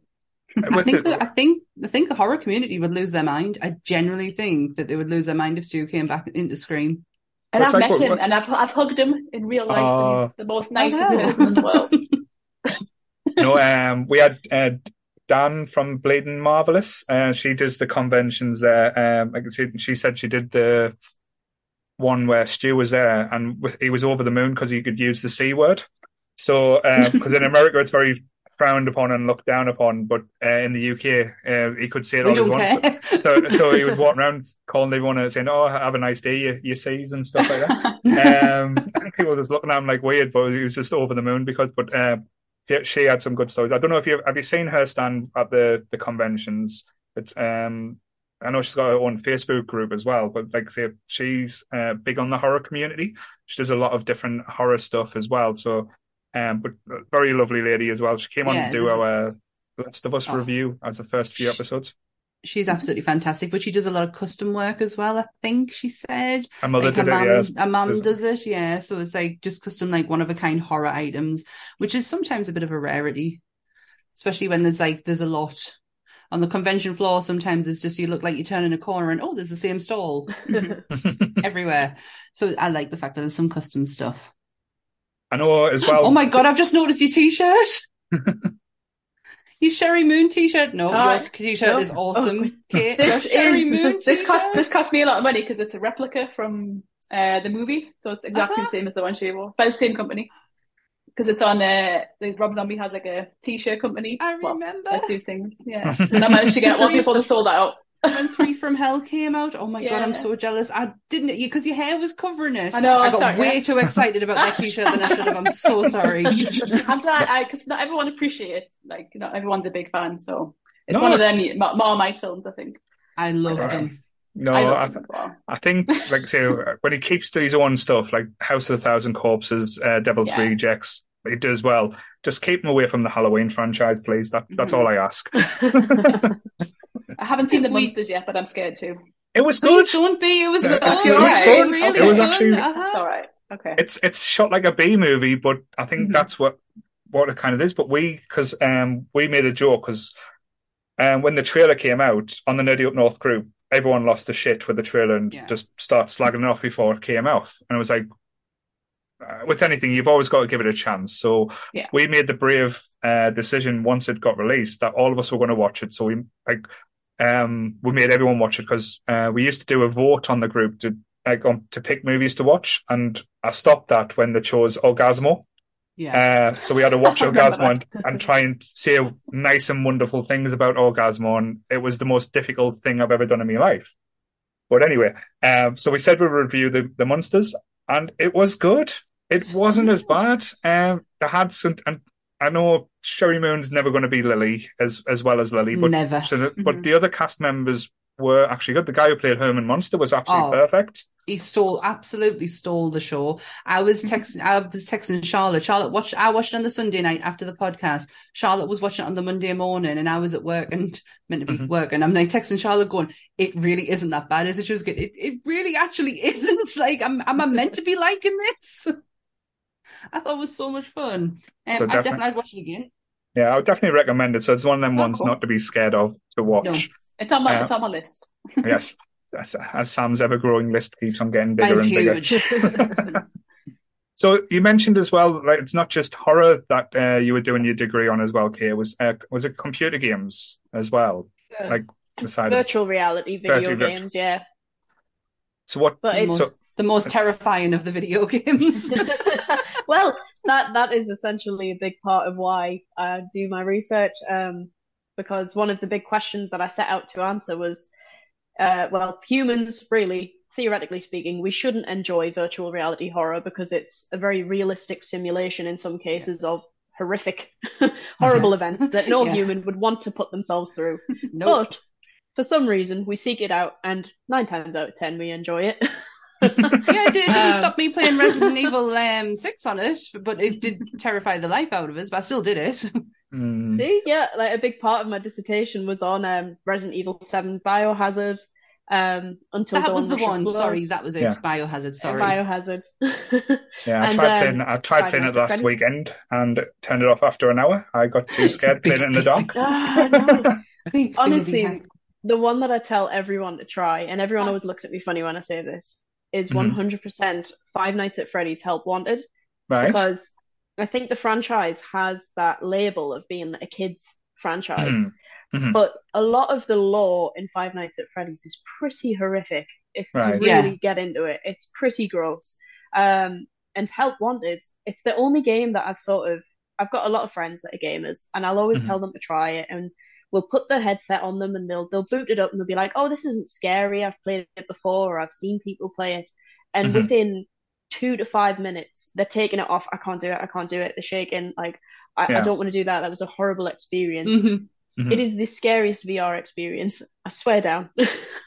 I think the, I think I think the horror community would lose their mind. I generally think that they would lose their mind if Stu came back into Scream. And I've met him, what... and I've I've hugged him in real life. Uh, he's the most nice person in the world. no, um, we had uh, Dan from Bleeding Marvelous. Uh, she does the conventions there. Um, like I said, she said she did the one where Stu was there and he was over the moon because he could use the C word. So, because um, in America it's very frowned upon and looked down upon. But uh, in the UK, uh, he could say it all he wants. So, so he was walking around calling everyone and saying, "Oh, have a nice day, you, you sees," and stuff like that. um, people were just looking at him like weird, but he was just over the moon because. But uh, she had some good stories. I don't know if you have you seen her stand at the the conventions. It's um I know she's got her own Facebook group as well, but like I say, she's uh, big on the horror community. She does a lot of different horror stuff as well. So, um, but very lovely lady as well. She came on yeah, to do our Last of Us oh. review as the first few episodes. She's absolutely fantastic, but she does a lot of custom work as well. I think she said her mother like did her mom, it. Yeah. Her mum does it, yeah. So it's like just custom, like one of a kind horror items, which is sometimes a bit of a rarity, especially when there's like there's a lot on the convention floor, sometimes it's just you look like you turn in a corner and oh, there's the same stall everywhere. So I like the fact that there's some custom stuff. I know as well. Oh my god, I've just noticed your t-shirt. your Sheri Moon t-shirt. No, uh, your t-shirt no. is awesome. Oh, Kate, this Sheri Moon. T-shirt. This cost this cost me a lot of money because it's a replica from uh, the movie, so it's exactly uh-huh. the same as the one she wore by the same company because it's on uh Rob Zombie has like a t-shirt company. I remember. Well, do things, yeah. and I managed to get one before they sold out. When Three from Hell came out, oh my yeah. god, I'm so jealous. I didn't because your hair was covering it. I know. I got sorry, way yeah. too excited about that t-shirt than I should have. I'm so sorry. I'm glad because not everyone appreciates. Like not everyone's a big fan, so it's no, one of them Marmite films. I think. I love them. No, I, I, well. I, think like say when he keeps to his own stuff, like House of a Thousand Corpses, uh, Devil's yeah. Rejects, it does well. Just keep them away from the Halloween franchise, please. That that's mm-hmm. all I ask. I haven't seen the monsters yet, but I'm scared too. It was good. Please don't be. It was, it, was, it was fun. Really it was actually. Uh-huh. all right. Okay. It's it's shot like a B movie, but I think mm-hmm. that's what what it kind of is. But we because um we made a joke because um when the trailer came out on the Nerdy Up North group, everyone lost the shit with the trailer and yeah. just start slagging it off before it came out, and it was like uh, with anything, you've always got to give it a chance. So yeah. we made the brave uh, decision once it got released that all of us were going to watch it. So we like um, we made everyone watch it because uh, we used to do a vote on the group to like um, to pick movies to watch, and I stopped that when they chose Orgazmo. Yeah. Uh, so we had to watch Orgazmo and, and, try and say nice and wonderful things about Orgazmo, and it was the most difficult thing I've ever done in my life. But anyway, um, so we said we'd review the, the monsters, and it was good. It wasn't as bad. Um, they had some, and I know Sheri Moon's never going to be Lily as as well as Lily, but never. So the, mm-hmm. But the other cast members were actually good. The guy who played Herman Munster was absolutely oh, perfect. He stole, absolutely stole the show. I was mm-hmm. texting, I was texting Charlotte. Charlotte watched, I watched it on the Sunday night after the podcast. Charlotte was watching it on the Monday morning and I was at work and meant to be mm-hmm. working. I'm like texting Charlotte going, it really isn't that bad, is it? She was good. It, it really actually isn't. Like, am, am I meant to be liking this? I thought it was so much fun. Um, so I definitely I'd watch it again. Yeah, I would definitely recommend it. So it's one of them oh, ones cool. not to be scared of to watch. No. It's on my uh, it's on my list. yes, as, as, Sam's ever growing list keeps on getting bigger and bigger. so you mentioned as well, like it's not just horror that uh, you were doing your degree on as well, Kay. Was uh, was it computer games as well? Like virtual reality video games, yeah. So what? But it's so, the most terrifying of the video games. Well, that that is essentially a big part of why I do my research. Um, because one of the big questions that I set out to answer was, uh, well, humans really, theoretically speaking, we shouldn't enjoy virtual reality horror because it's a very realistic simulation in some cases yeah. of horrific, horrible yes. events that no yeah. human would want to put themselves through. Nope. But for some reason, we seek it out, and nine times out of ten, we enjoy it. Yeah, it, did, not um, stop me playing Resident Evil um, 6 on it, but it did terrify the life out of us, but I still did it. Mm. See, yeah, like a big part of my dissertation was on um, Resident Evil 7 Biohazard. Um, until that was the one. Sorry, that was it. Yeah. Biohazard. Sorry, Biohazard. yeah, I and, tried playing. I tried playing it last weekend and turned it off after an hour. I got too scared playing it in the dark. ah, no. Honestly, the one that I tell everyone to try, and everyone always looks at me funny when I say this, is mm-hmm. 100% Five Nights at Freddy's Help Wanted. Right. Because I think the franchise has that label of being a kids franchise. Mm-hmm. mm-hmm. But a lot of the lore in Five Nights at Freddy's is pretty horrific. If right. you really yeah. get into it, it's pretty gross. Um, and Help Wanted, it's the only game that I've sort of I've got a lot of friends that are gamers, and I'll always mm-hmm. tell them to try it, and we'll put the headset on them, and they'll they'll boot it up, and they'll be like, "Oh, this isn't scary. I've played it before, or I've seen people play it," and mm-hmm. within two to five minutes, they're taking it off. I can't do it. I can't do it. They're shaking. Like I, yeah. I don't want to do that. That was a horrible experience. Mm-hmm. Mm-hmm. It is the scariest VR experience. I swear down.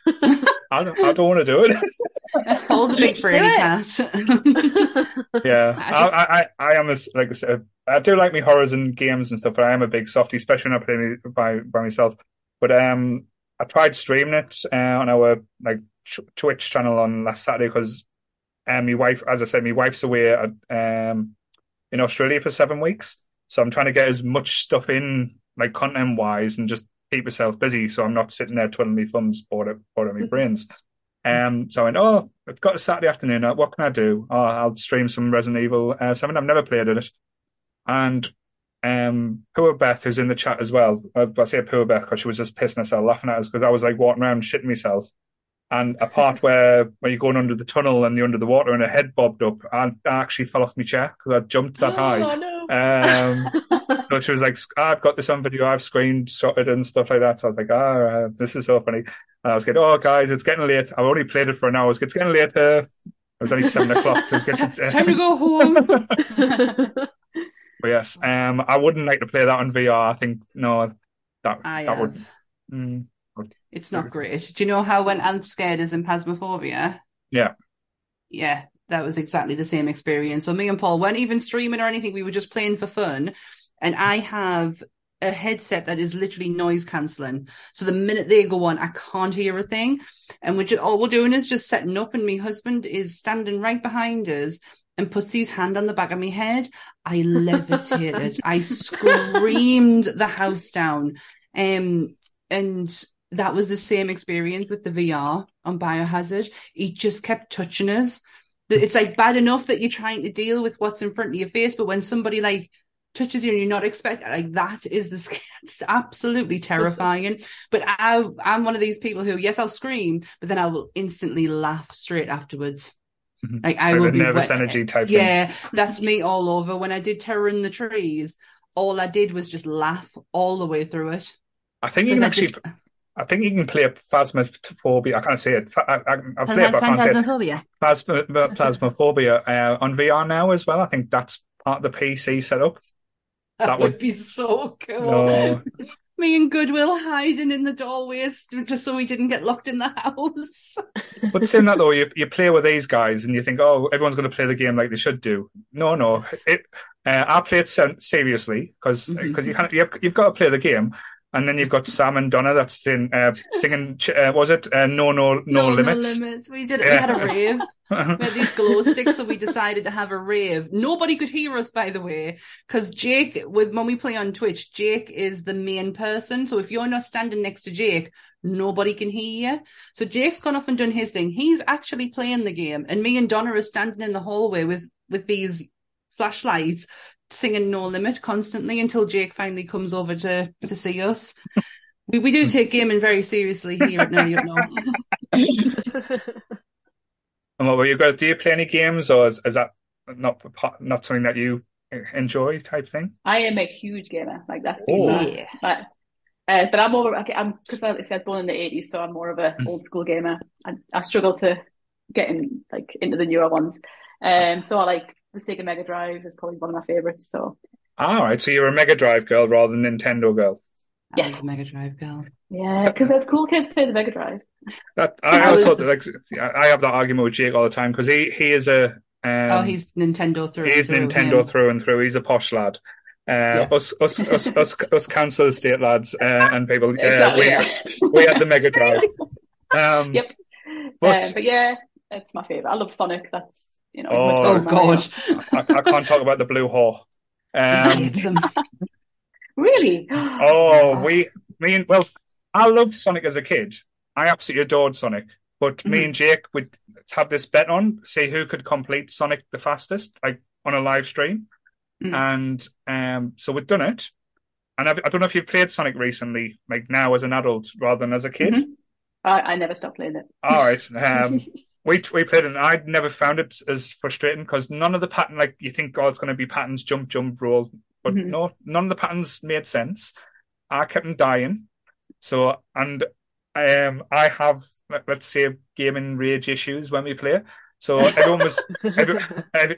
I don't, I don't want to do it. Paul's a big free cat. yeah, I, just... I, I, I, am a, like I said, I do like me horrors and games and stuff, but I am a big softie, especially when I play by by myself. But um, I tried streaming it uh, on our like Twitch channel on last Saturday because um, my wife, as I said, my wife's away at, um in Australia for seven weeks, so I'm trying to get as much stuff in like content wise and just keep myself busy so I'm not sitting there twiddling my thumbs bored of, bored of my brains. Um, so I went, oh, I've got a Saturday afternoon. Uh, what can I do? Oh, I'll stream some Resident Evil uh, 7. I've never played in it. And um, Poor Beth, who's in the chat as well, I, I say Poor Beth because she was just pissing herself laughing at us because I was like walking around shitting myself. And a part where when you're going under the tunnel and you're under the water and a head bobbed up, I, I actually fell off my chair because I jumped that oh, high. No. Um, so she was like, oh, I've got this on video, I've screened shotted and stuff like that. So I was like, oh, uh, this is so funny. And I was getting, oh, guys, it's getting late. I've only played it for an hour. It's getting late. Uh, it was only seven o'clock. It's, getting, uh, time to go home. but yes, um, I wouldn't like to play that on VR. I think, no, that, I that would. Mm, it's not great. Do you know how when Ant's scared is in Phasmophobia? Yeah. Yeah, that was exactly the same experience. So me and Paul weren't even streaming or anything. We were just playing for fun. And I have a headset that is literally noise cancelling. So the minute they go on, I can't hear a thing. And we're just, all we're doing is just setting up and my husband is standing right behind us and puts his hand on the back of my head. I levitated. I screamed the house down. Um, and that was the same experience with the VR on Biohazard. He just kept touching us. It's like bad enough that you're trying to deal with what's in front of your face, but when somebody like touches you and you're not expecting, like that is the it's absolutely terrifying. but I, I'm one of these people who, yes, I'll scream, but then I will instantly laugh straight afterwards. Mm-hmm. Like I will be nervous wet. energy type. Yeah, thing. that's me all over. When I did Terror in the Trees, all I did was just laugh all the way through it. I think you can actually. Just, I think you can play Phasmophobia. I can't say it. I, I, I play it, but I can't say it. Phasmophobia. Phasmophobia uh, on VR now as well. I think that's part of the PC setup. That, that would, would, be so cool. No. Me and Goodwill hiding in the doorways just so we didn't get locked in the house. but saying that though, you, you play with these guys and you think, oh, everyone's going to play the game like they should do. No, no. It, uh, I play it seriously because mm-hmm. you can't, you've, you've got to play the game. And then you've got Sam and Donna that's in, uh, singing, uh, was it? Uh, no, no, no, no limits. No limits. We did We had a rave. we had these glow sticks, so we decided to have a rave. Nobody could hear us, by the way, because Jake, with when we play on Twitch, Jake is the main person. So if you're not standing next to Jake, nobody can hear you. So Jake's gone off and done his thing. He's actually playing the game, and me and Donna are standing in the hallway with with these flashlights singing No Limit constantly until Jake finally comes over to to see us. we we do take gaming very seriously here at Nerdy Up North. and what were you guys? Do you play any games, or is, is that not not something that you enjoy type thing? I am a huge gamer. Like that's oh. yeah. But, uh, but I'm more. I'm because like I said born in the '80s, so I'm more of a mm. old school gamer. I, I struggle to get in like into the newer ones. Um, so I like the Sega Mega Drive is probably one of my favorites. So. All right, so you're a Mega Drive girl rather than Nintendo girl. Yes, a Mega Drive girl. Yeah, because the cool kids play the Mega Drive. That I also like. I have that argument with Jake all the time because he he is a. Um, oh, he's Nintendo through. He's Nintendo him. through and through. He's a posh lad. Uh, yeah. us, us, us, us, us council estate lads uh, and people. Uh, exactly, we, yeah. we had the Mega Drive. Um, yep. But, um, but yeah, it's my favorite. I love Sonic. That's you know. Oh, oh God! I, I, can't talk about the blue hole. Um, really? oh, we, me and well, I loved Sonic as a kid. I absolutely adored Sonic. But mm-hmm. me and Jake would have this bet on, see who could complete Sonic the fastest, like on a live stream. Mm. And um, so we've done it. And I've, I, do not know if you've played Sonic recently, like now as an adult rather than as a kid. Mm-hmm. I, I, never stopped playing it. All right. Um, we we played and I'd never found it as frustrating because none of the pattern like you think oh it's going to be patterns jump jump roll but mm-hmm. no, none of the patterns made sense. I kept on dying. So, and um, I have, let's say, gaming rage issues when we play. So everyone was every,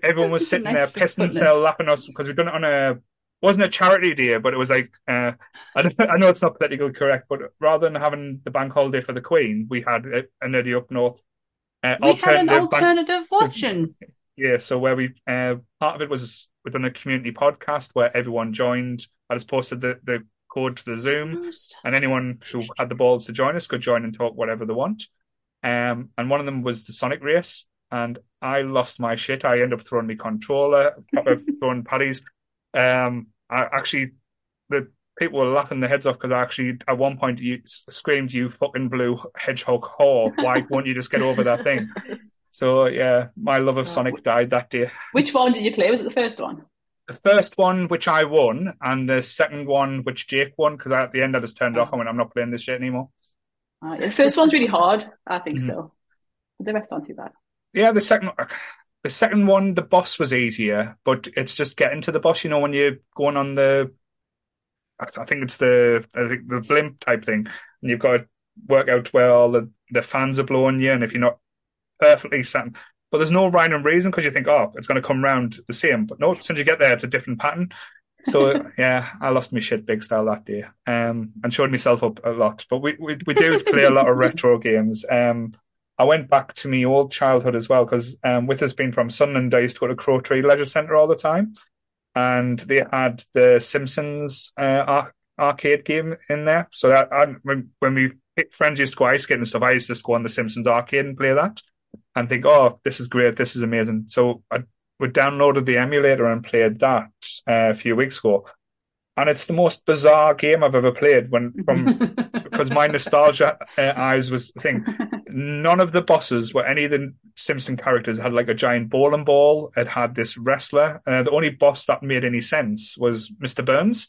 everyone was sitting nice there pissing themselves, laughing us because we've done it on a wasn't a charity day, but it was like uh, I, I, know it's not politically correct, but rather than having the bank holiday for the Queen, we had a, an Eddie up north. Uh, we had an alternative bank- watching. Yeah, so where we uh, part of it was we done a community podcast where everyone joined. I just posted the, the code to the Zoom, and anyone who had the balls to join us could join and talk whatever they want. Um, and one of them was the Sonic race, and I lost my shit. I ended up throwing my controller, throwing paddies. Um, I actually, the people were laughing their heads off because I actually, at one point, you screamed, "You fucking blue hedgehog whore! Why won't you just get over that thing?" So yeah, my love of Sonic died that day. Which one did you play? Was it the first one? The first one, which I won, and the second one, which Jake won, because at the end I just turned oh. off. I went, "I'm not playing this shit anymore." Uh, the first one's really hard, I think. Mm-hmm. Still, the rest aren't too bad. Yeah, the second, the second one, the boss was easier, but it's just getting to the boss. You know, when you're going on the, I think it's the, I think the blimp type thing, and you've got to work out where all the the fans are blowing you, and if you're not perfectly set. But there's no rhyme and reason because you think, oh, it's going to come round the same. But no, as soon as you get there, it's a different pattern. So yeah, I lost my shit big style that day, um, and showed myself up a lot. But we we, we do play a lot of retro games. Um, I went back to my old childhood as well because um, with us being from Sunderland, I used to go to Crowtree Leisure Centre all the time, and they had the Simpsons uh, ar- arcade game in there. So that I, when when we friends used to go ice skating and stuff, I used to just go on the Simpsons arcade and play that and think, oh, this is great, this is amazing. So I we downloaded the emulator and played that uh, a few weeks ago. And it's the most bizarre game I've ever played when from because my nostalgia uh, eyes was the thing. None of the bosses were any of the Simpson characters had like a giant bowling ball. It had this wrestler. Uh, the only boss that made any sense was Mr. Burns.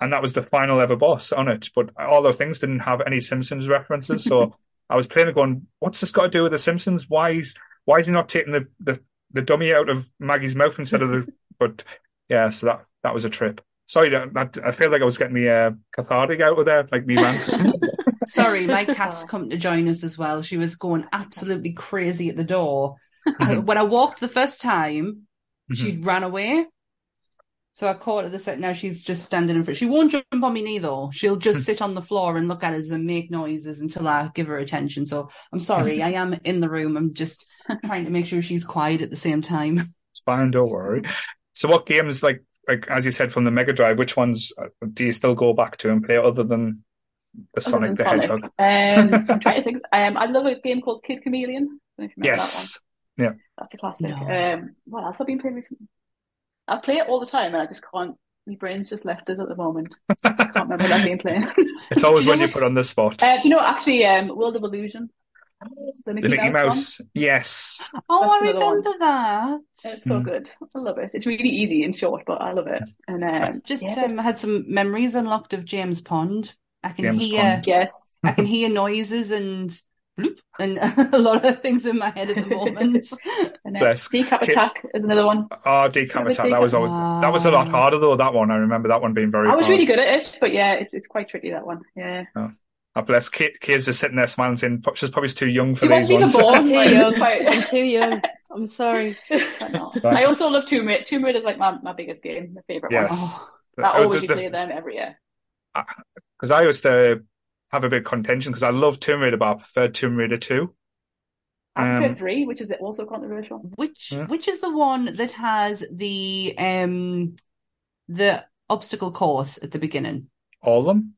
And that was the final ever boss on it. But all those things didn't have any Simpsons references. So I was playing it going, what's this got to do with The Simpsons? Why is, why is he not taking the, the, the dummy out of Maggie's mouth instead of the, but yeah, so that, that was a trip. Sorry, that, I feel like I was getting me uh, cathartic out of there, like me rants. Sorry, my cat's come to join us as well. She was going absolutely crazy at the door. when I walked the first time, she mm-hmm. ran away. So I caught her the set. Now she's just standing in front. She won't jump on me knee though. She'll just hmm. sit on the floor and look at us and make noises until I give her attention. So I'm sorry. I am in the room. I'm just trying to make sure she's quiet at the same time. It's fine. Don't worry. So what games like like as you said from the Mega Drive? Which ones uh, do you still go back to and play other than the Sonic the Sonic. Hedgehog? Um, I'm trying to think. Um, I love a game called Kid Chameleon. yes. Yeah. That's a classic. No. Um, what else have I been playing recently? I play it all the time, and I just can't. My brain's just left us at the moment. I can't remember that being playing. it's always when you put on the spot. Uh, do you know actually? Um, World of Illusion. The Mickey, the Mickey Mouse, Mouse yes. Oh, That's I remember one. that. It's so mm. good. I love it. It's really easy and short, but I love it. And um, just yes. um, had some memories unlocked of James Pond. I can James hear, Pond. yes, I can hear noises and bloop, and a lot of things in my head at the moment. and, decap attack is another one. Oh, decap attack. That was always, that was a lot ah. harder though. That one, I remember that one being very. I was hard. really good at it, but yeah, it's it's quite tricky that one. Yeah. Oh. Oh, bless. Kate, Kate's just sitting there smiling, saying she's probably too young for she these ones. Born, I'm too young. I'm too young. I'm sorry. I also love Tomb Raider. Tomb Raider is like my, my biggest game, my favorite yes. one. Oh, I oh, always the, the, play them every year. Because I used to have a bit of contention because I love Tomb Raider, but I preferred Tomb Raider 2. I prefer um, three, which is also controversial. Which yeah. which is the one that has the um the obstacle course at the beginning? All of them.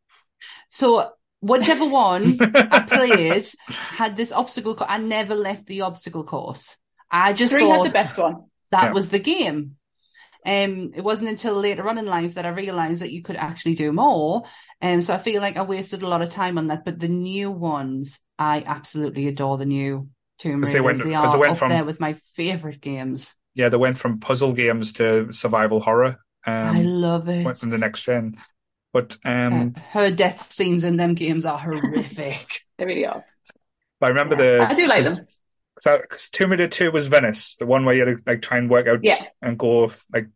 So whichever one I played had this obstacle. Co- I never left the obstacle course. I just three thought had the best one. That yeah. was the game. Um, it wasn't until later on in life that I realized that you could actually do more. And um, so I feel like I wasted a lot of time on that. But the new ones, I absolutely adore the new Tomb Raiders. They, went, they are they went up from, there with my favorite games. Yeah, they went from puzzle games to survival horror. Um, I love it. Went from the next gen. But um, uh, her death scenes in them games are horrific. they really are. But I remember yeah. the. I do like them. So, Tomb Raider 2 was Venice, the one where you had to like try and work out yeah. and go like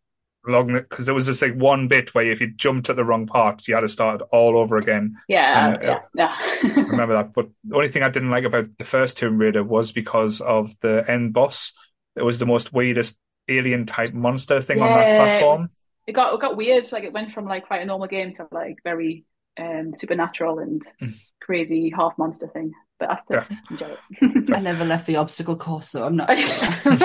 it because there was just like one bit where if you jumped at the wrong part, you had to start all over again. Yeah, and, uh, yeah, yeah. remember that. But the only thing I didn't like about the first Tomb Raider was because of the end boss. It was the most weirdest alien type monster thing yeah, on that platform. It got it got weird. Like it went from like quite a normal game to like very um, supernatural and mm. crazy half monster thing. But I still yeah. enjoy it. I never left the obstacle course, so I'm not sure.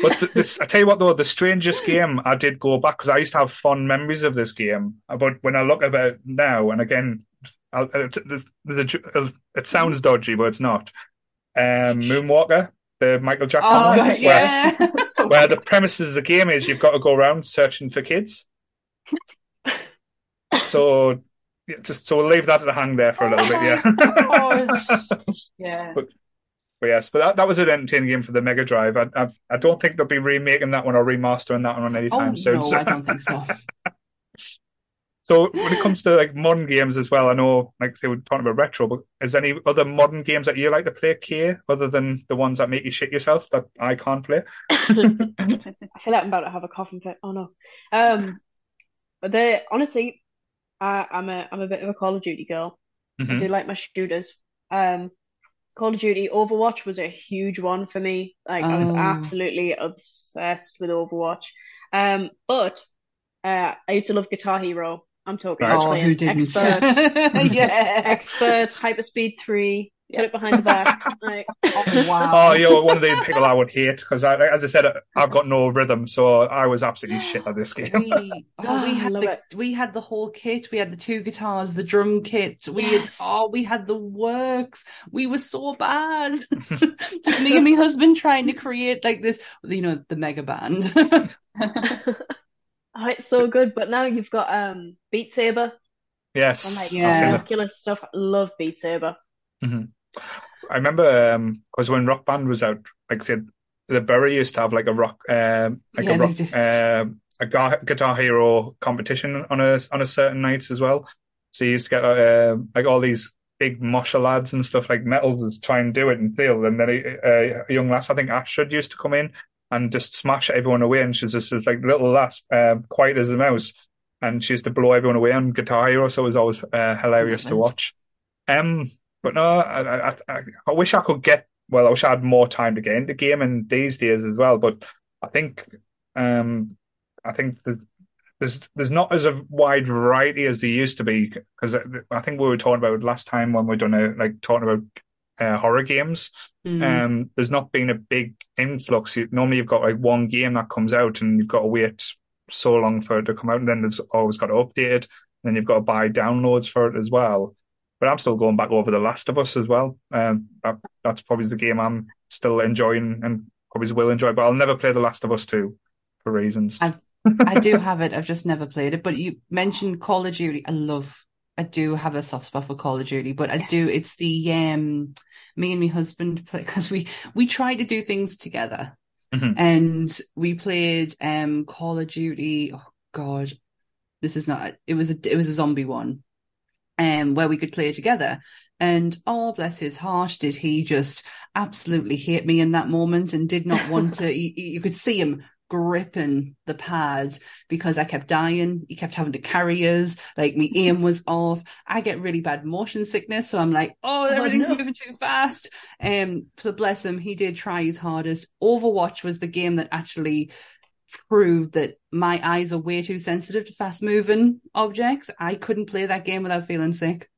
but this, I tell you what, though, the strangest game I did go back because I used to have fond memories of this game. But when I look at it now, and again, I'll, there's, there's a, it sounds dodgy, but it's not. Um, Moonwalker, the Michael Jackson oh, one, where, yeah. where the premises of the game is you've got to go around searching for kids. So just so we'll leave that at to hang there for a little bit, yeah. yeah. But, but, yes, but that, that was an entertaining game for the Mega Drive. I, I, I don't think they'll be remaking that one or remastering that one anytime oh, soon. No, so. I don't think so. so when it comes to like modern games as well, I know like say we're talking about retro, but is there any other modern games that you like to play, Kay, other than the ones that make you shit yourself that I can't play? I feel like I'm about to have a coffin fit. Oh no. Um, but they honestly, I, am a I'm a bit of a Call of Duty girl. Mm-hmm. I do like my shooters. Um, Call of Duty Overwatch was a huge one for me. Like oh. I was oh. absolutely obsessed with Overwatch. Um, but uh, I used to love Guitar Hero. I'm talking right. oh, who didn't? expert, yeah, expert, Hyperspeed Three put it behind the back. Like, oh, wow. Oh, you're one of the people I would hate because, I, as I said, I've got no rhythm, so I was absolutely shit at this game. We, oh, we had the it. we had the whole kit. We had the two guitars, the drum kit. We yes. had oh, we had the works. We were so bad. Just me and my husband trying to create like this, you know, the mega band. oh, it's so good. But now you've got um Beat Saber. Yes, oh, like, yeah. ridiculous stuff. Love Beat Saber. Mm-hmm. I remember because um, when Rock Band was out, like I said, the Bury used to have like a rock, um, like yeah, a rock, uh, a Guitar Hero competition on a on a certain nights as well. So you used to get uh, like all these big mosher lads and stuff like metals to try and do it and deal. And then a, a, young lass, I think Ashford used to come in and just smash everyone away. And she's just this like little lass, uh, quiet as a mouse, and she used to blow everyone away on Guitar Hero. So it was always uh, hilarious to watch. Um, but no, I, I, I, I wish I could get. Well, I wish I had more time to get into gaming these days as well. But I think, um, I think there's there's not as a wide variety as there used to be because I think we were talking about last time when we done a, like talking about uh, horror games. Mm. Um, there's not been a big influx. Normally, you've got like one game that comes out and you've got to wait so long for it to come out, and then it's always got to update it. And then you've got to buy downloads for it as well but I'm still going back over The Last of Us as well. Um, that, that's probably the game I'm still enjoying and probably will enjoy. But I'll never play The Last of Us two for reasons. I've, I do have it. I've just never played it. But you mentioned Call of Duty. I love. I do have a soft spot for Call of Duty, but I yes. do. It's the um, me and my husband play because we we try to do things together, mm-hmm. and we played um Call of Duty. Oh God, this is not. It was a it was a zombie one um, where we could play together. And oh, bless his heart, did he just absolutely hate me in that moment and did not want to. you, you could see him gripping the pad because I kept dying. He kept having to carry us. Like my aim was off. I get really bad motion sickness. So I'm like, oh, everything's oh, no. moving too fast. Um, so bless him. He did try his hardest. Overwatch was the game that actually proved that my eyes are way too sensitive to fast moving objects. I couldn't play that game without feeling sick.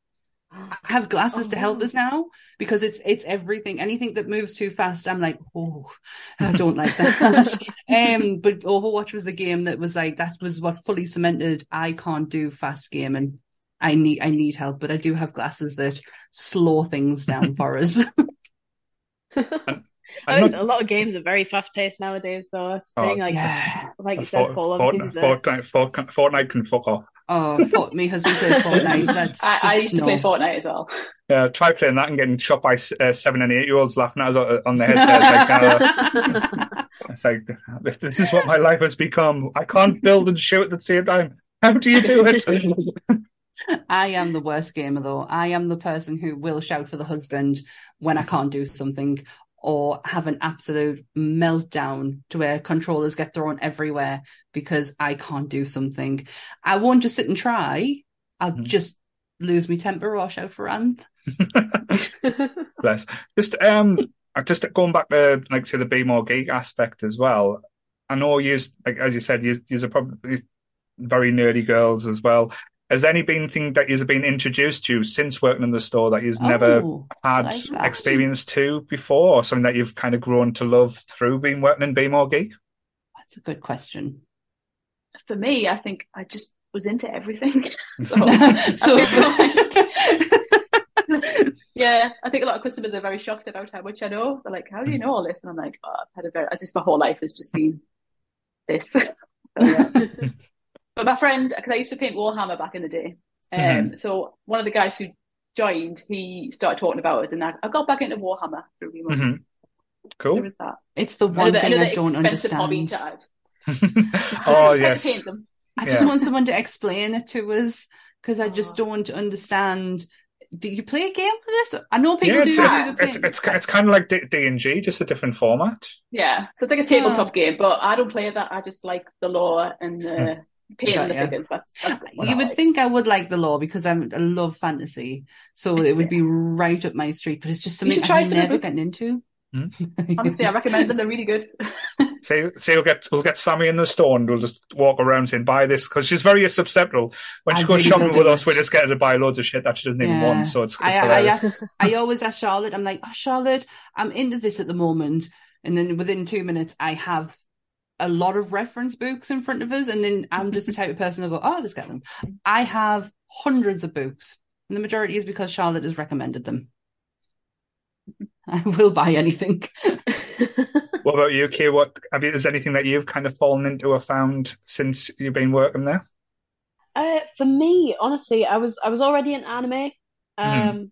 I have glasses oh, to help us now because it's it's everything. Anything that moves too fast, I'm like, oh, I don't like that. um, but Overwatch was the game that was like that was what fully cemented. I can't do fast gaming. I need I need help, but I do have glasses that slow things down for us. I mean, not... a lot of games are very fast paced nowadays, though. That's the oh, thing. Like, yeah. like you said, Paul, Fortnite, Fortnite, Fortnite, Fortnite can fuck off. Oh, for, me husband plays Fortnite. That's I, I used to no. play Fortnite as well. Yeah, try playing that and getting shot by uh, seven and eight year olds laughing at us on the headset. It's like, uh, it's like, this is what my life has become. I can't build and shoot at the same time. How do you do it? I am the worst gamer though. I am the person who will shout for the husband when I can't do something or have an absolute meltdown to where controllers get thrown everywhere because I can't do something. I won't just sit and try. I'll mm. just lose my temper or shout for Anth. Bless. Just um just going back to like to the Be More Geek aspect as well. I know you like as you said, you are probably very nerdy girls as well. Has any been thing that you've been introduced to since working in the store that you've oh, never had like experience to before, or something that you've kind of grown to love through being working in Be More Geek? That's a good question. For me, I think I just was into everything. so, so yeah, I think a lot of customers are very shocked about how much I know. They're like, "How do you know all this?" And I'm like, oh, "I've had a very, I just my whole life has just been this." so, yeah. But my friend, because I used to paint Warhammer back in the day, um, mm-hmm. so one of the guys who joined, he started talking about it, and I, I got back into Warhammer through him. Mm-hmm. Cool. There was that. It's the one another, thing another I don't understand. Hobby to add. oh yes. I just want someone to explain it to us because I just oh. don't understand do you play a game for this? I know people yeah, do. It's, it's, it's, it's, kind of like D and D, just a different format. Yeah, so it's like a tabletop oh. game, but I don't play that. I just like the lore and the painting the figures. That's, that's you would think I would like the lore because I'm, I love fantasy, so it would be right up my street. But it's just something I've never gotten into. Hmm? Honestly, I recommend them. They're really good. say, say we'll get we'll get Sammy in the store and we'll just walk around saying buy this because she's very susceptible. When she I goes really shopping with us, we just get her to buy loads of shit that she doesn't yeah. even want. So it's, it's I, I, ask, I always ask Charlotte. I'm like, oh, Charlotte, I'm into this at the moment, and then within two minutes, I have a lot of reference books in front of us, and then I'm just the type of person to go, oh, let's get them. I have hundreds of books, and the majority is because Charlotte has recommended them. I will buy anything. what about you, Kay? What have you, is anything that you've kind of fallen into or found since you've been working there? Uh, for me, honestly, I was I was already in anime, um, mm-hmm.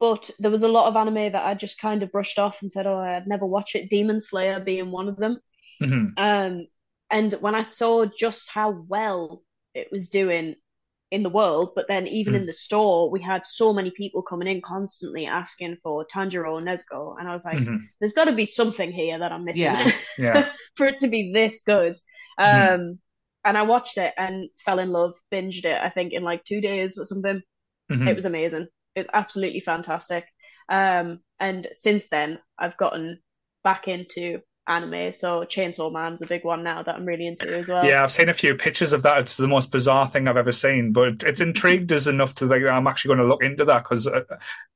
but there was a lot of anime that I just kind of brushed off and said, "Oh, I'd never watch it." Demon Slayer being one of them. Mm-hmm. Um, and when I saw just how well it was doing, in the world, but then even mm. in the store, we had so many people coming in constantly asking for Tanjiro and Nezuko, and I was like, mm-hmm. "There's got to be something here that I'm missing yeah. yeah. for it to be this good." Mm-hmm. Um, and I watched it and fell in love, binged it. I think in like two days or something. Mm-hmm. It was amazing. It's absolutely fantastic. Um, and since then, I've gotten back into anime. So Chainsaw Man's a big one now that I'm really into as well. Yeah, I've seen a few pictures of that. It's the most bizarre thing I've ever seen, but it's intrigued us enough to like I'm actually going to look into that because uh,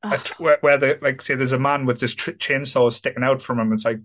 uh, where, where the like say there's a man with this tr- chainsaw sticking out from him. It's like,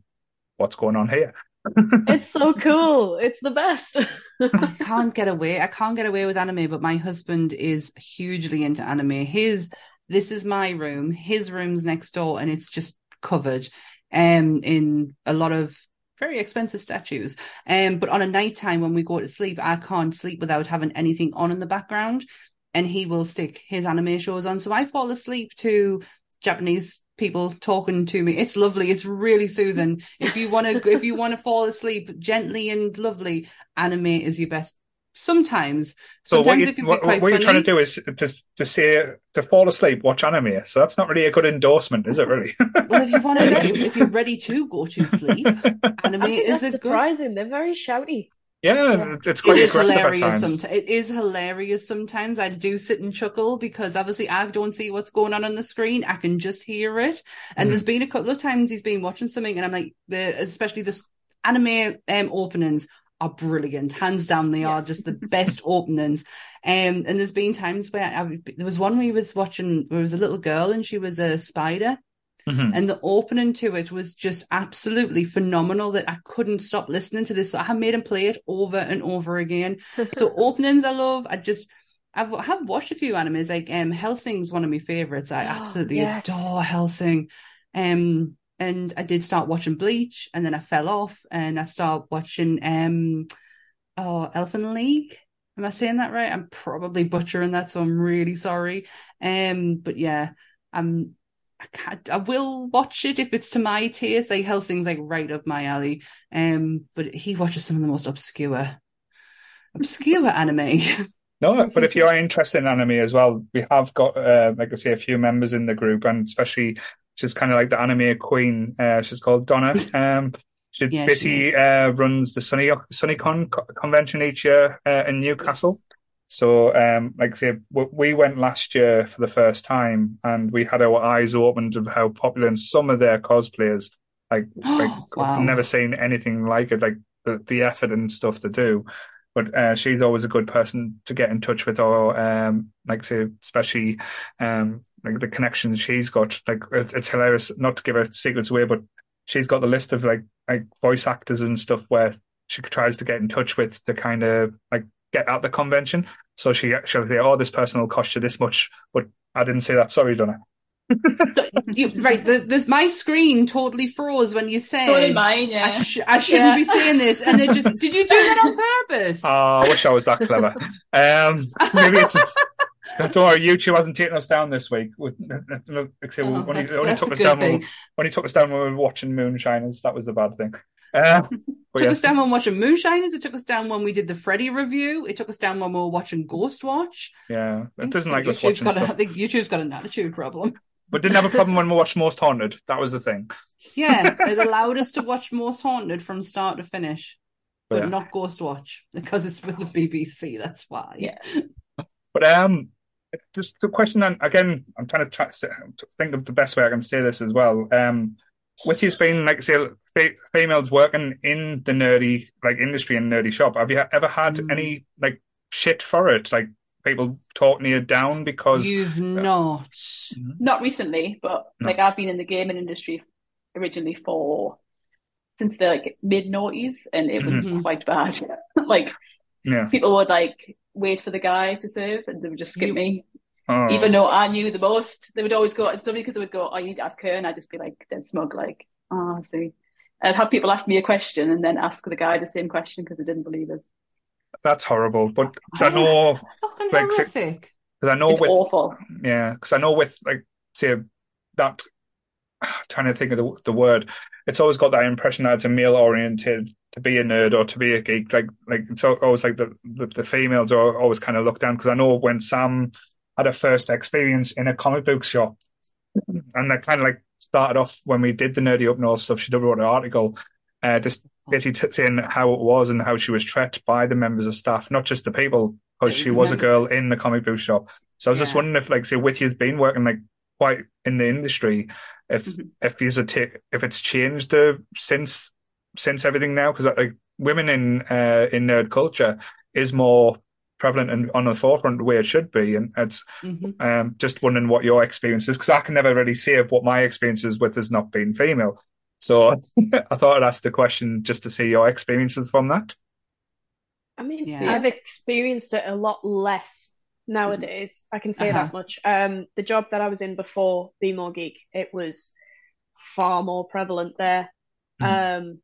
what's going on here? it's so cool. It's the best. I can't get away. I can't get away with anime, but my husband is hugely into anime. His this is my room. His room's next door, and it's just covered um, in a lot of very expensive statues. Um, but on a night time when we go to sleep, I can't sleep without having anything on in the background. And he will stick his anime shows on. So I fall asleep to Japanese people talking to me. It's lovely. It's really soothing. If you want to, if you want to fall asleep gently and lovely, anime is your best sometimes. So sometimes what, you, what, what you're trying to do is to to say to fall asleep, watch anime. So that's not really a good endorsement, is it? Really? well, if you want to, if you're ready to go to sleep, anime is a surprising. Good... They're very shouty. Yeah, it's quite it hilarious Sometimes. It is hilarious sometimes. I do sit and chuckle because obviously I don't see what's going on on the screen. I can just hear it. And mm. there's been a couple of times he's been watching something, and I'm like, the especially the anime um, openings are brilliant. Hands down, they yeah. are just the best openings. Um, and there's been times where I, there was one we was watching, where was a little girl and she was a spider. Mm-hmm. And the opening to it was just absolutely phenomenal that I couldn't stop listening to this. So I have made him play it over and over again. so openings I love. I just, I've I have watched a few animes like um Hellsing's one of my favorites. I oh, absolutely yes. adore Hellsing. Um and I did start watching Bleach, and then I fell off, and I started watching um, oh, Elfen League. Am I saying that right? I'm probably butchering that, so I'm really sorry. Um, but yeah, I'm. I can't. I will watch it if it's to my taste. Like Hellsing's like right up my alley. Um, but he watches some of the most obscure, obscure anime. No, but if you are interested in anime as well, we have got, uh, like I say, a few members in the group, and especially she's kind of like the anime queen. Uh, she's called Donna. Um, she Yeah, she basically uh, runs the Sunny SunnyCon co- convention each year uh, in Newcastle. So, um, like I say, w- we went last year for the first time, and we had our eyes opened of how popular some of their cosplayers. Like, like Wow. I've never seen anything like it. Like the, the effort and stuff to do. But uh, she's always a good person to get in touch with, or um, like say, especially um, like the connections she's got. Like it, it's hilarious. Not to give her secrets away, but she's got the list of like like voice actors and stuff where she tries to get in touch with to kind of like get at the convention. So she she'll say, "Oh, this person will cost you this much," but I didn't say that. Sorry, Donna. You, right, the, the, my screen totally froze when you said So did mine, I, yeah. sh- I shouldn't Yeah. be saying this, and then just did you do that on purpose? Oh, I wish I was that clever. Um, maybe it's. Don't worry, YouTube hasn't taken us down this week. We- Look, like I say, we Oh, only that's took us down when, only took us down when we were watching Moonshiners. That was the bad thing. Uh, took yeah, us down when watching Moonshiners. It took us down when we did the Freddy review. It took us down when we were watching Ghostwatch. yeah, it doesn't like us watching got a- I think YouTube's got an attitude problem. But didn't have a problem when we watched Most Haunted. That was the thing. Yeah, it allowed us to watch Most Haunted from start to finish, but Yeah. not Ghostwatch because it's with the BBC. That's why. Yeah. But um, just the question then again, I'm trying to, try, to think of the best way I can say this as well. Um, with you being like say females working in the nerdy like industry and nerdy shop, have you ever had Mm. any like shit for it? Like people talking you down because You've not. Not recently, but No. like I've been in the gaming industry originally for since the like mid noughties, and it was Mhm. quite bad. like yeah, people would like wait for the guy to serve, and they would just skip You- me, oh, even though I knew the most. They would always go. It's funny because they would go, "Oh, you need to ask her," and I'd just be like dead smug, like, "Oh, I see." I'd have people ask me a question and then ask the guy the same question because they didn't believe it. that's horrible. But 'cause I know, Fucking Like, horrific. because I know It's with awful. Yeah, because I know with like say that trying to think of the the word, it's always got that impression that it's a male oriented to be a nerd or to be a geek. Like like it's always like the the, the females are always kind of looked down. Because I know when Sam had her first experience in a comic book shop, and that kind of like started off when we did the Nerdy Up North stuff. She wrote an article, uh, just basically t- saying how it was and how she was treated by the members of staff, not just the people, because she was a girl in the comic book shop. So I was just wondering if, like, say, with you's been working like quite in the industry, if Mhm. if you's a ta- if it's changed uh, since since everything now, because like women in uh in nerd culture is more prevalent and on the forefront the way it should be, and it's hmm um just wondering what your experience is because I can never really say what my experience is with us not being female. So I thought I'd ask the question just to see your experiences from that. I mean, Yeah. I've experienced it a lot less nowadays. I can say Uh-huh. that much. Um, the job that I was in before Be More Geek, it was far more prevalent there. Um,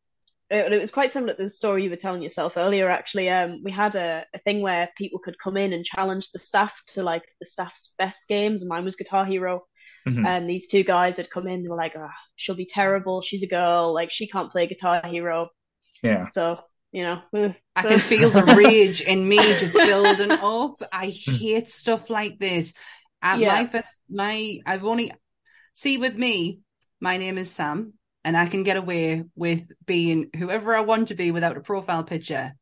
it, it was quite similar to the story you were telling yourself earlier, actually. Um, we had a, a thing where people could come in and challenge the staff to like the staff's best games, mine was Guitar Hero. Mhm. And these two guys had come in, they were like, oh, she'll be terrible. She's a girl. Like, she can't play Guitar Hero. Yeah. So, you know. I can feel the rage in me just building up. I hate stuff like this. At Yeah. my first, my I've only see with me. My name is Sam, and I can get away with being whoever I want to be without a profile picture.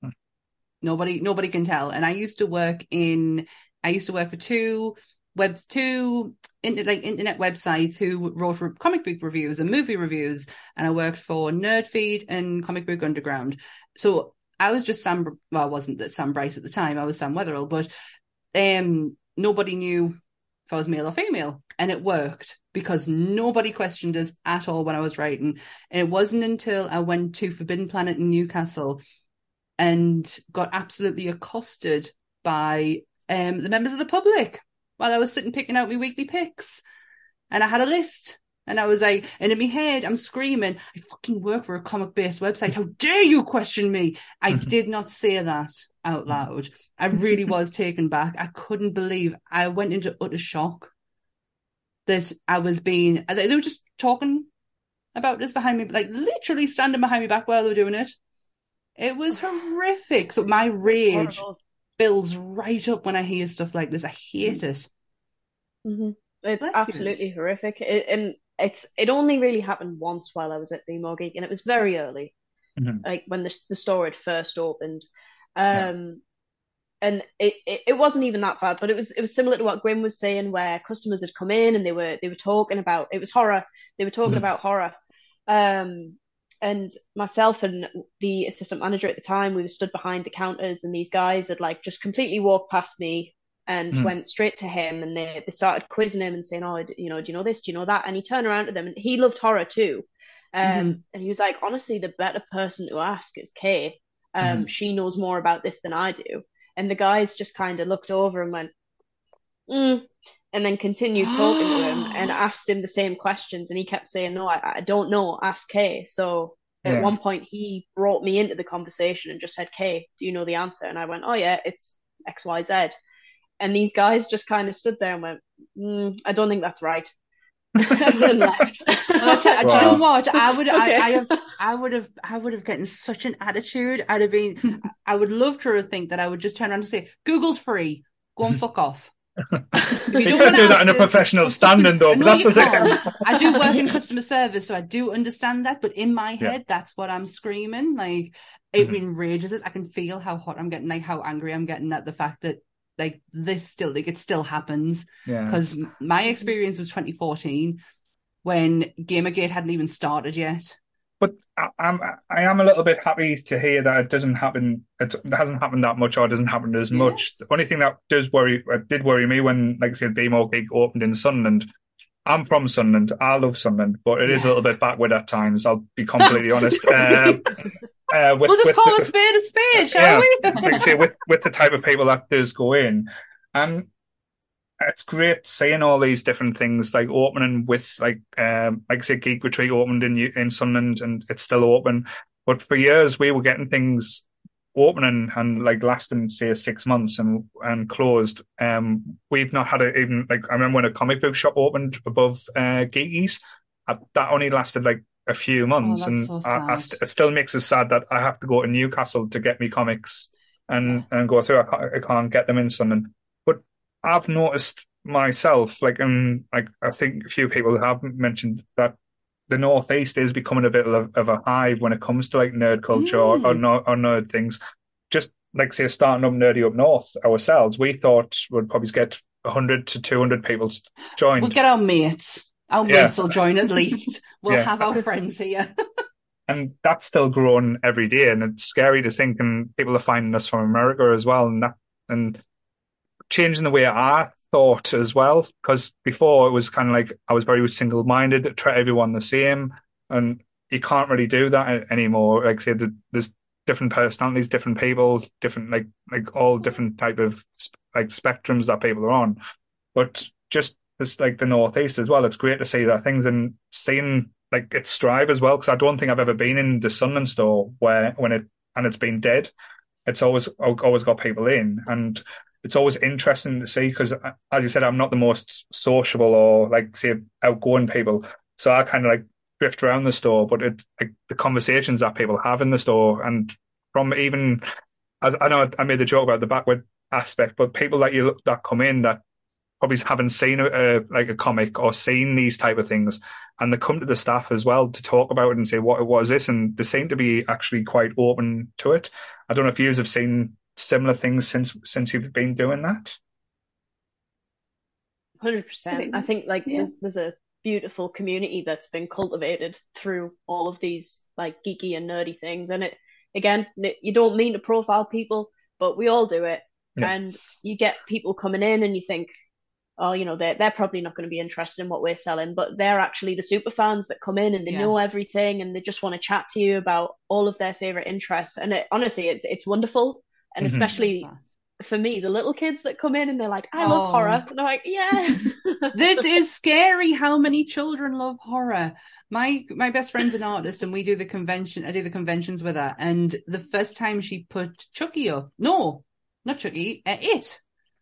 Hmm. Nobody, nobody can tell. And I used to work in. I used to work for two webs, two inter, like internet websites who wrote re- comic book reviews and movie reviews, and I worked for Nerdfeed and Comic Book Underground. So I was just Sam. Well, I wasn't Sam Bryce at the time. I was Sam Wetherell, but um, nobody knew if I was male or female, and it worked because nobody questioned us at all when I was writing. And it wasn't until I went to Forbidden Planet in Newcastle and got absolutely accosted by um, the members of the public while I was sitting picking out my weekly picks, and I had a list. And I was like, and in my head, I'm screaming, I fucking work for a comic based website. How dare you question me? I did not say that out loud. I really was taken back. I couldn't believe I went into utter shock that I was being, they were just talking about this behind me, like literally standing behind me back while they were doing it. It was horrific. So my rage. Builds right up when I hear stuff like this. I hate it. hmm It's Bless you. absolutely horrific. It, and it's it only really happened once while I was at Be More Geek, and it was very early, mm-hmm. like when the the store had first opened. Um, yeah. And it, it, it wasn't even that bad, but it was it was similar to what Gwyn was saying, where customers had come in and they were they were talking about it was horror. They were talking mm-hmm. about horror, um, and myself and the assistant manager at the time, we were stood behind the counters, and these guys had like just completely walked past me and mm. went straight to him, and they they started quizzing him and saying, "Oh, you know, do you know this? Do you know that?" And he turned around to them, and he loved horror too, um, mm-hmm. and he was like, "Honestly, the better person to ask is Kay. Um, mm-hmm. she knows more about this than I do." And the guys just kind of looked over and went, mm, and then continued talking to him and asked him the same questions. And he kept saying, No, I, I don't know, ask Kay. So at yeah. one point, he brought me into the conversation and just said, Kay, do you know the answer? And I went, Oh, yeah, it's XYZ. And these guys just kind of stood there and went, mm, I don't think that's right. and left. Well, t- wow. Do you know what? I would, okay. I, I, have, I would have, I would have gotten such an attitude. I'd have been, I would love to think that I would just turn around and say, "Google's free. Go and fuck off." You can't do that in a professional standing though, but that's the thing. I do work in customer service, so I do understand that. But in my head, yeah. that's what I'm screaming. Like it mm-hmm. enrages us. I can feel how hot I'm getting, like how angry I'm getting at the fact that like this still like it still happens. Yeah. Because my experience was 2014 when Gamergate hadn't even started yet. But I, I'm I am a little bit happy to hear that it doesn't happen. It hasn't happened that much, or doesn't happen as yes. much. The only thing that does worry, uh, did worry me when, like I said, Be More Geek opened in Sunderland. I'm from Sunderland. I love Sunderland, but it yeah. is a little bit backward at times. I'll be completely honest. Um, uh, with, we'll just call the, a spade a spade, shall yeah, we? like say, with with the type of people that does go in, and it's great seeing all these different things like opening with like um like I say Geek Retreat opened in in Sunderland and it's still open. But for years we were getting things opening and like lasting say six months and and closed. Um we've not had it even like I remember when a comic book shop opened above uh Geekies, uh, that only lasted like a few months oh, and so I, I st- it still makes us sad that I have to go to Newcastle to get me comics and and go through I can't, I can't get them in Sunderland I've noticed myself, like, and like I think a few people have mentioned that the Northeast is becoming a bit of, of a hive when it comes to like nerd culture mm. or, or, mm. or nerd things. Just like say starting up Nerdy Up North ourselves, we thought we'd probably get hundred to two hundred people join. We'll get our mates. Our yeah. mates will join at least. We'll yeah. have our friends here. and that's still growing every day, and it's scary to think. And people are finding us from America as well, and that and changing the way I thought as well. Because before it was kind of like I was very single minded, treat everyone the same. And you can't really do that anymore. Like said, there's different personalities, different people, different, like, like all different type of like spectrums that people are on. But just it's like the Northeast as well. It's great to see that things and seeing like it strive as well. Cause I don't think I've ever been in the Sunderland store where, when it, and it's been dead. It's always, always got people in and it's always interesting to see because, uh, as you said, I'm not the most sociable or like say outgoing people, so I kind of like drift around the store. But it like the conversations that people have in the store, and from even as I know I made the joke about the backward aspect, but people that you look that come in that probably haven't seen a, a, like a comic or seen these type of things, and they come to the staff as well to talk about it and say what is this, and they seem to be actually quite open to it. I don't know if you have seen similar things since since you've been doing that? Hundred percent. I think like yeah. there's, there's a beautiful community that's been cultivated through all of these like geeky and nerdy things, and it again you don't mean to profile people, but we all do it, yeah. and you get people coming in and you think. Oh, you know, they're they're probably not going to be interested in what we're selling, but they're actually the super fans that come in and they yeah. know everything and they just want to chat to you about all of their favorite interests. And it, honestly, it's it's wonderful and mm-hmm. especially for me, the little kids that come in and they're like, I love oh. horror. And I'm like, yeah. that is scary how many children love horror. My my best friend's an artist and we do the convention I do the conventions with her. And the first time she put Chucky up, no, not Chucky, uh, it.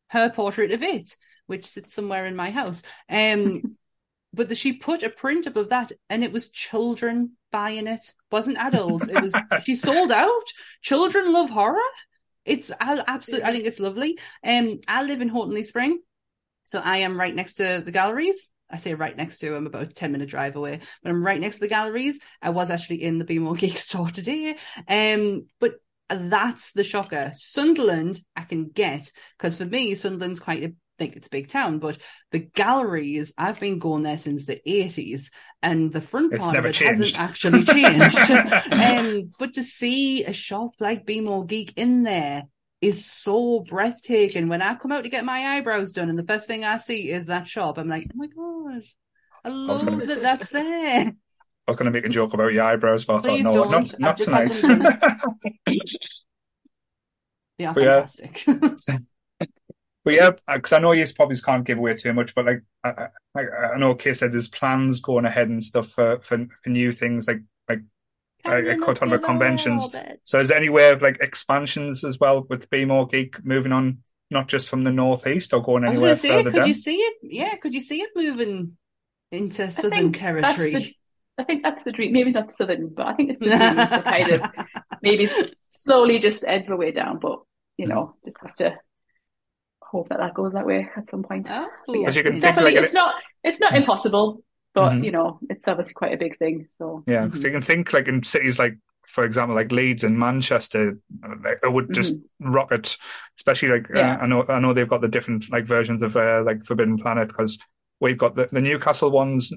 Her portrait of it, which sits somewhere in my house. Um but the, she put a print up of that and it was children buying it. Wasn't adults. It was she sold out. Children love horror. It's I absolutely I think it's lovely. Um, I live in Houghton Spring, so I am right next to the galleries. I say right next to. I'm about a ten minute drive away, but I'm right next to the galleries. I was actually in the Be More Geek store today, um, but that's the shocker. Sunderland, I can get because for me, Sunderland's quite a think it's a big town, but the galleries, I've been going there since the 80s and the front part of it changed. hasn't actually changed. um, but to see a shop like Be More Geek in there is so breathtaking. When I come out to get my eyebrows done and the first thing I see is that shop, I'm like, oh my gosh, I love I that that's there. I was going to make a joke about your eyebrows, but Please I thought, no, don't. not, not tonight. they are fantastic. Yeah. But yeah, because I know you probably can't give away too much, but like I, I, I know Kay said there's plans going ahead and stuff for for, for new things like like I, I cut on the conventions. So is there any way of like expansions as well with Be More Geek moving on, not just from the northeast or going anywhere say, further could down? you see it? Yeah, could you see it moving into southern territory? The, I think that's the dream. Maybe not southern, but I think it's the dream to kind of maybe slowly just edge the way down. But you know, just have to hope that that goes that way at some point. Oh, yes, it's definitely like it's not it's not impossible, but mm-hmm. you know it's obviously quite a big thing. So yeah, because mm-hmm. you can think like in cities like for example, like Leeds and Manchester, it would just mm-hmm. rocket. Especially like uh, yeah. uh, I know I know they've got the different like versions of uh, like Forbidden Planet because we've got the, the Newcastle ones,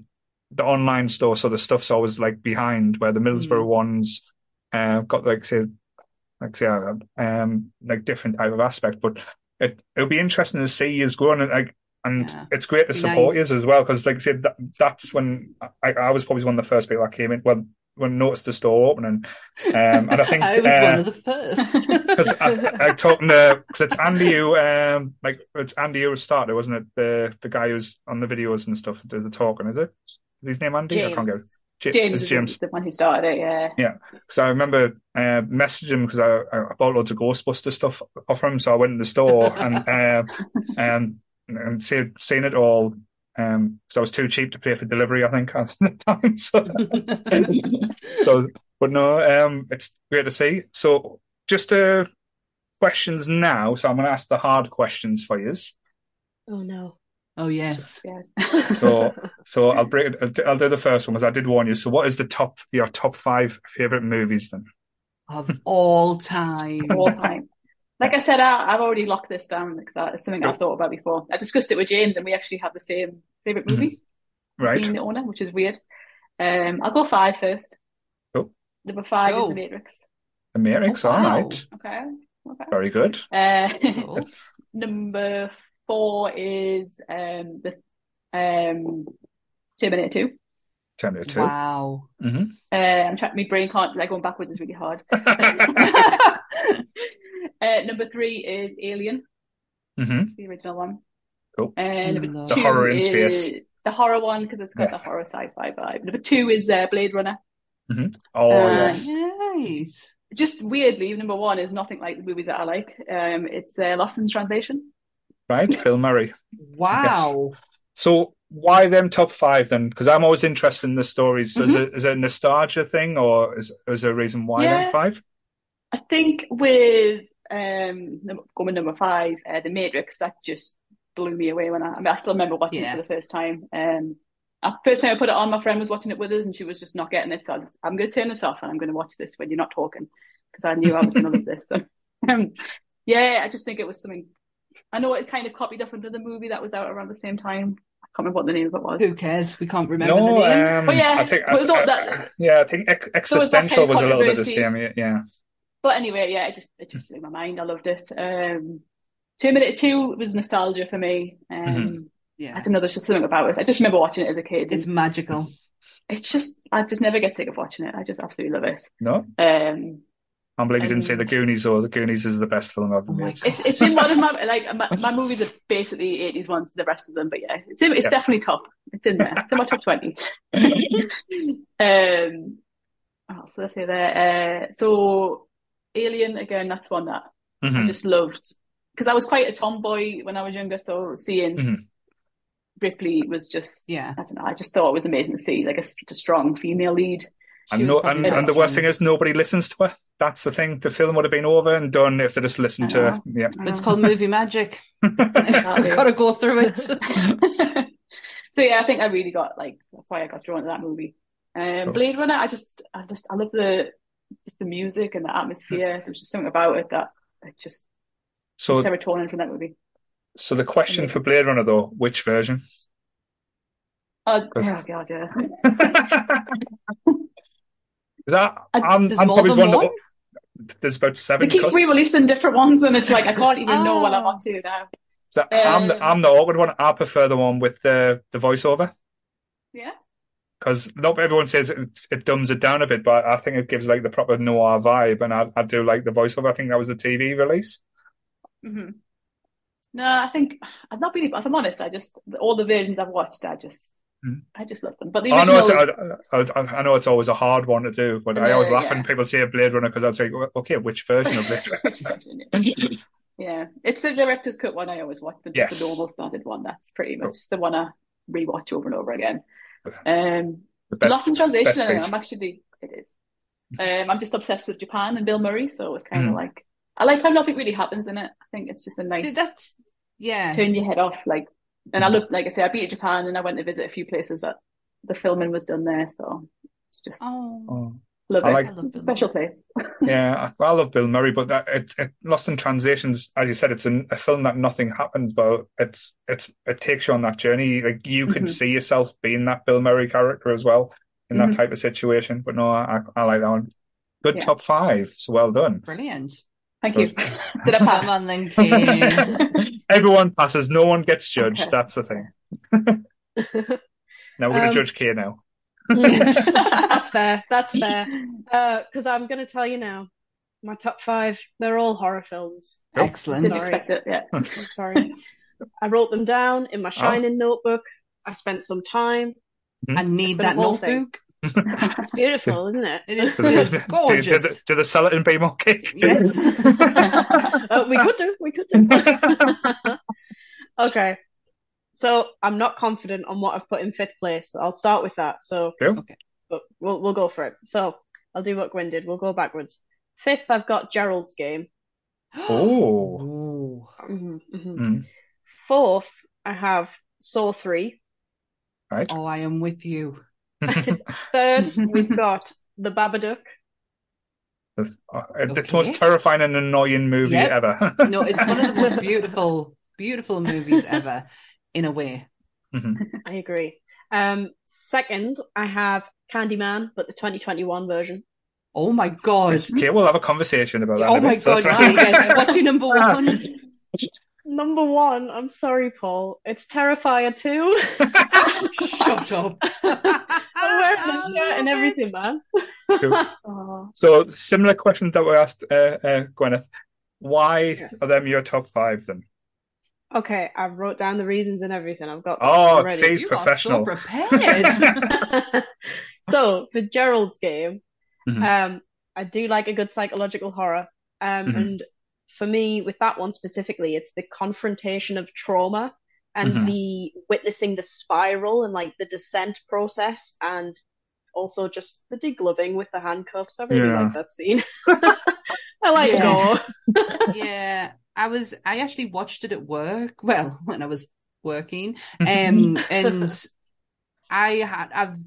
the online store, so the stuff's always like behind. Where the Middlesbrough mm-hmm. ones uh, got like say like say uh, um like different type of aspect, but it it'll be interesting to see you as growing and like and yeah. it's great to support nice. you as well because like I said that, that's when I, I was probably one of the first people that came in well when noticed the store opening um, and I think I was uh, one of the first because I, I talking to because it's Andy who um like it's Andy who started wasn't it the the guy who's on the videos and stuff does the talking is it is his name Andy James. I can't get James, James. the one who started it, yeah. Yeah, because I remember uh, messaging him because I, I bought loads of Ghostbuster stuff off him, so I went in the store and uh, and and see, seen it all. Um, because I was too cheap to pay for delivery, I think at the time. So, so but no, um, it's great to see. So, just uh, questions now. So I'm going to ask the hard questions for you. Oh no. Oh yes. so so I'll break. I'll do the first one because I did warn you. So what is the top your top five favorite movies then? Of all time. all time. Like I said, I, have already locked this down because it's something I've thought about before. I discussed it with James, and we actually have the same favorite movie. Mm-hmm. Right. Being the owner, which is weird. Um, I'll go five first. Cool. Number five is The Matrix. The Matrix, oh, wow. all right. Okay. Okay. Very good. Uh, number four is um, the um, Terminator 2. Terminator 2. Wow. Mm-hmm. Uh, I'm trying, my brain can't, like going backwards is really hard. uh, number three is Alien, mm-hmm. the original one. Cool. And uh, number the two horror in is space. The horror one because it's got yeah. the horror sci-fi vibe. Number two is uh, Blade Runner. Mm-hmm. Oh yes. Nice. Just weirdly, number one is nothing like the movies that I like. Um, it's uh, Lost in Translation right? Bill Murray. Wow. So why them top five then? Because I'm always interested in the stories. Mm-hmm. Is, it, is it a nostalgia thing, or is, is there a reason why yeah. them five? I think with um, going number five, uh, The Matrix, that just blew me away when I. I, mean, I still remember watching yeah. it for the first time. Um, first time I put it on, my friend was watching it with us, and she was just not getting it. So I just, I'm going to turn this off, and I'm going to watch this when you're not talking, because I knew I was going to love this. So, um, yeah, I just think it was something I know it kind of copied off another movie that was out around the same time. I can't remember what the name of it was. Who cares? We can't remember no, the name. Um, but yeah, I think, it was all that. Yeah, I think ex- existential was, was, a little bit the same. Yeah. But anyway, yeah, it just it just blew my mind. I loved it. Um, Terminator Two was nostalgia for me. Um, mm-hmm. Yeah, I don't know. There's just something about it. I just remember watching it as a kid. It's magical. It's just I just never get sick of watching it. I just absolutely love it. No. Um, I believe you didn't say The Goonies or The Goonies is the best film I've ever oh made. It's, it's in one of my, like, my, my movies are basically 80s ones, the rest of them, but yeah, it's, in, it's yeah. definitely top. It's in there. It's in my top 20. um, what else did I say there? Uh, so, Alien, again, that's one that mm-hmm. I just loved. Because I was quite a tomboy when I was younger, so seeing mm-hmm. Ripley was just, yeah, I don't know, I just thought it was amazing to see like a, a strong female lead. And, no, and, and the worst thing is nobody listens to her that's the thing. The film would have been over and done if they just listened to. her. Yeah, it's called movie magic. I've got to go through it. so yeah, I think I really got like that's why I got drawn to that movie. Um, Blade Runner, I just, I just, I love the just the music and the atmosphere. There's just something about it that I just so serotonin from that movie. So the question for Blade Runner though, which version? Oh, oh god, yeah. Is that I'm, I'm probably one, one? there's about seven. They keep cuts. re-releasing different ones, and it's like I can't even oh. know what I want to now. So um, I'm the, I'm the awkward one. I prefer the one with the the voiceover. Yeah. Because not everyone says it, it, dumbs it down a bit, but I think it gives like the proper noir vibe, and I, I do like the voiceover. I think that was the TV release. Mm-hmm. No, I think I've not really. If I'm honest, I just all the versions I've watched, I just. I just love them. But the originals... I, know it's, I, I, know it's always a hard one to do, but I always laugh yeah. when people say Blade Runner because I'd say, okay, which version of Blade Runner? yeah, it's the director's cut one I always watch, the, yes. the normal standard one. That's pretty much the one I rewatch over and over again. Um, best, Lost in Translation, I'm actually, it is. Um, I'm just obsessed with Japan and Bill Murray, so it was kind of mm. like, I like how nothing really happens in it. I think it's just a nice, that's, yeah, turn your head off, like and I look like I say, I beat Japan and I went to visit a few places that the filming was done there. So it's just oh, oh. love I it. Like, love Special place. yeah, I, I, love Bill Murray, but that it, it, Lost in Translations, as you said, it's an, a film that nothing happens, but it's it's it takes you on that journey. Like you can mm-hmm. see yourself being that Bill Murray character as well in that mm-hmm. type of situation. But no, I, I like that one. Good yeah. top five. So well done. Brilliant. Thank you. Did I pass? Come on then, Kate. Everyone passes. No one gets judged. Okay. That's the thing. now we're going to um, judge Kay now. that's fair. That's fair. Because uh, I'm going to tell you now, my top five, they're all horror films. Excellent. Didn't expect it. Yeah. I'm sorry. I wrote them down in my oh. shining oh. notebook. I spent some time. I need that notebook it's beautiful, isn't it? It is. It's gorgeous. Do, do, do, they sell it in B Cake? Yes. oh, we could do. We could do. okay. So I'm not confident on what I've put in fifth place. I'll start with that. So cool. okay, but we'll we'll go for it. So I'll do what Gwen did. We'll go backwards. Fifth, I've got Gerald's game. Oh. Mm-hmm, mm-hmm. Mm. Fourth, I have Saw three. Right. Oh, I am with you. Third, we've got The Babadook. The, uh, okay. the most terrifying and annoying movie yep. ever. no, it's one of the most beautiful, beautiful movies ever, in a way. Mm-hmm. I agree. Um, second, I have Candyman, but the 2021 version. Oh my god! Okay, we'll have a conversation about that. Oh my god! Right. yes. What's your number one? Number one, I'm sorry, Paul. It's Terrifier 2. Shut up. I'm wearing the shirt and everything, man. Cool. so, similar question that we asked uh, uh, Gwyneth. Why are them your top five then? Okay, I've wrote down the reasons and everything. I've got. Oh, see, you professional. Are so prepared. so for Gerald's game, mm-hmm. um, I do like a good psychological horror, um, mm-hmm. and for me, with that one specifically, it's the confrontation of trauma and mm-hmm. the witnessing the spiral and like the descent process and also just the degloving with the handcuffs. I really yeah. like that scene. I like yeah. gore. yeah. I was I actually watched it at work. Well, when I was working. Um and I had I've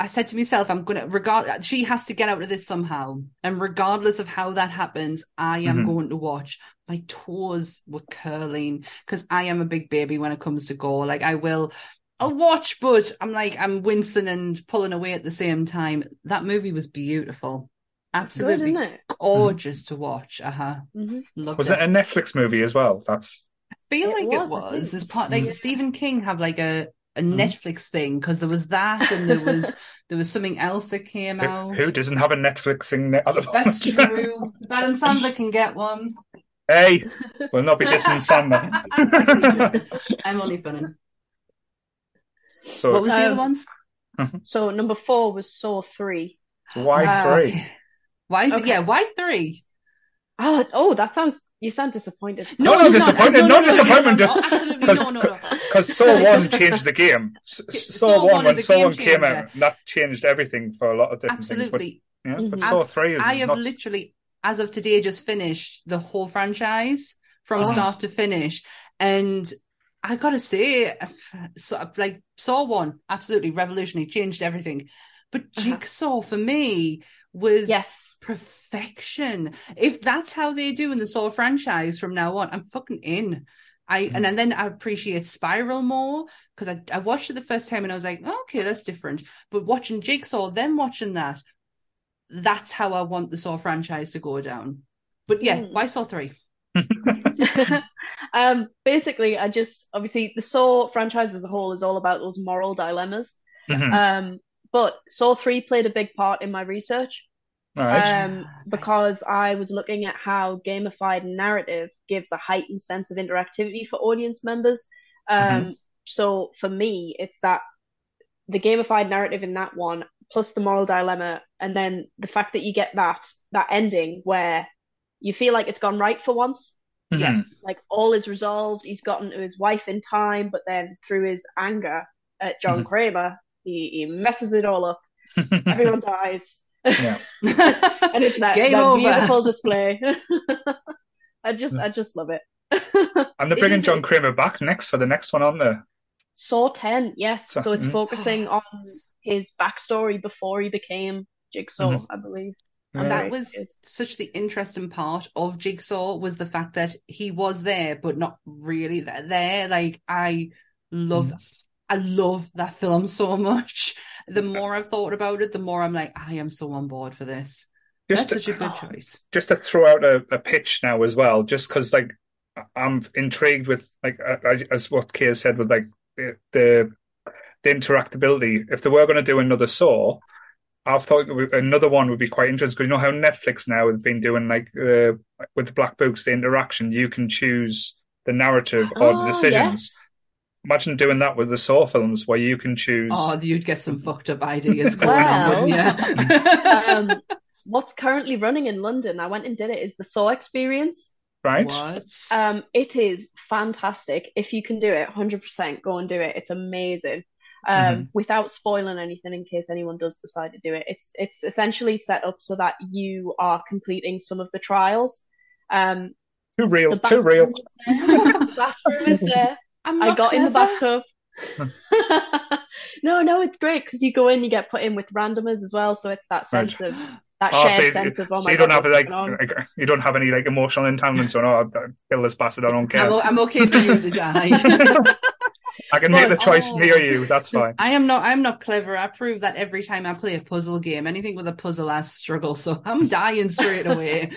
I said to myself, I'm gonna regard. She has to get out of this somehow, and regardless of how that happens, I am mm-hmm. going to watch. My toes were curling because I am a big baby when it comes to gore. Like I will, I'll watch, but I'm like I'm wincing and pulling away at the same time. That movie was beautiful, absolutely good, gorgeous mm-hmm. to watch. Uh huh. Mm-hmm. Was it. it. a Netflix movie as well? That's. I feel it like was, it was. As part like Stephen King have like a a mm. Netflix thing because there was that and there was there was something else that came who, out. Who doesn't have a Netflix thing at the moment? That's true. Adam Sandler can get one. Hey, we'll not be dissing Sandler. I'm only funning. So, what was the um, other ones? So number four was Saw three. Why uh, three? Okay. Why? Okay. Yeah, why three? Oh, oh, that sounds you sound disappointed. No, no, disappointed. No, no, no, disappointment. Just because no, no, because Saw One changed the game. Saw One when Saw One came out, that changed everything for a lot of different absolutely. things. But, yeah, mm-hmm. but Saw Three is. I have not... literally, as of today, just finished the whole franchise from oh. start to finish, and I gotta say, so like Saw one absolutely revolutionary, changed everything. But uh-huh. Jigsaw for me was yes perfection. If that's how they do in the Saw franchise from now on, I'm fucking in. I mm. and then I appreciate Spiral more because I, I watched it the first time and I was like, oh, okay, that's different. But watching Jigsaw, then watching that, that's how I want the Saw franchise to go down. But yeah, mm. why Saw three? um, basically, I just obviously the Saw franchise as a whole is all about those moral dilemmas. Mm-hmm. Um, but Saw three played a big part in my research. Right. Um, because I was looking at how gamified narrative gives a heightened sense of interactivity for audience members. Um, mm-hmm. So for me, it's that the gamified narrative in that one, plus the moral dilemma, and then the fact that you get that that ending where you feel like it's gone right for once. Mm-hmm. Yeah, like all is resolved. He's gotten to his wife in time, but then through his anger at John mm-hmm. Kramer, he, he messes it all up. Everyone dies yeah. and it's that, that beautiful display. I just, I just love it. and they're bringing John Kramer back next for the next one, aren't they? Saw 10, yes. So, so it's mm-hmm. focusing on his backstory before he became Jigsaw, mm-hmm. I believe. And that was such the interesting part of Jigsaw was the fact that he was there, but not really there. Like I love, mm. I love that film so much. The more I've thought about it, the more I'm like, I am so on board for this. Just That's to, such a good choice. Just to throw out a, a pitch now as well, just because like I'm intrigued with like as, what Kay said with like the, the the interactability. If they were going to do another Saw, I thought another one would be quite interesting because you know how Netflix now has been doing like uh, with the Black Books, the interaction. You can choose the narrative or the oh, decisions. Yes. Imagine doing that with the Saw films, where you can choose. Oh, you'd get some fucked up ideas going well, on, yeah. um, what's currently running in London? I went and did it. Is the Saw Experience? Right. What? Um, it is fantastic. If you can do it, hundred percent, go and do it. It's amazing. Um, mm-hmm. without spoiling anything in case anyone does decide to do it. It's it's essentially set up so that you are completing some of the trials. Um, too real, too real. the bathroom is there. I got clever. in the bathtub. no, no, it's great because you go in, you get put in with randomers as well, so it's that sense right. of that oh, shared so sense of oh so you don't have like, like, you don't have any like emotional entanglements or no, kill this bastard, I don't care. I'm, I'm okay for you to die. I can make the choice oh, near you. That's fine. I am not. I'm not clever. I prove that every time I play a puzzle game. Anything with a puzzle, I struggle. So I'm dying straight away.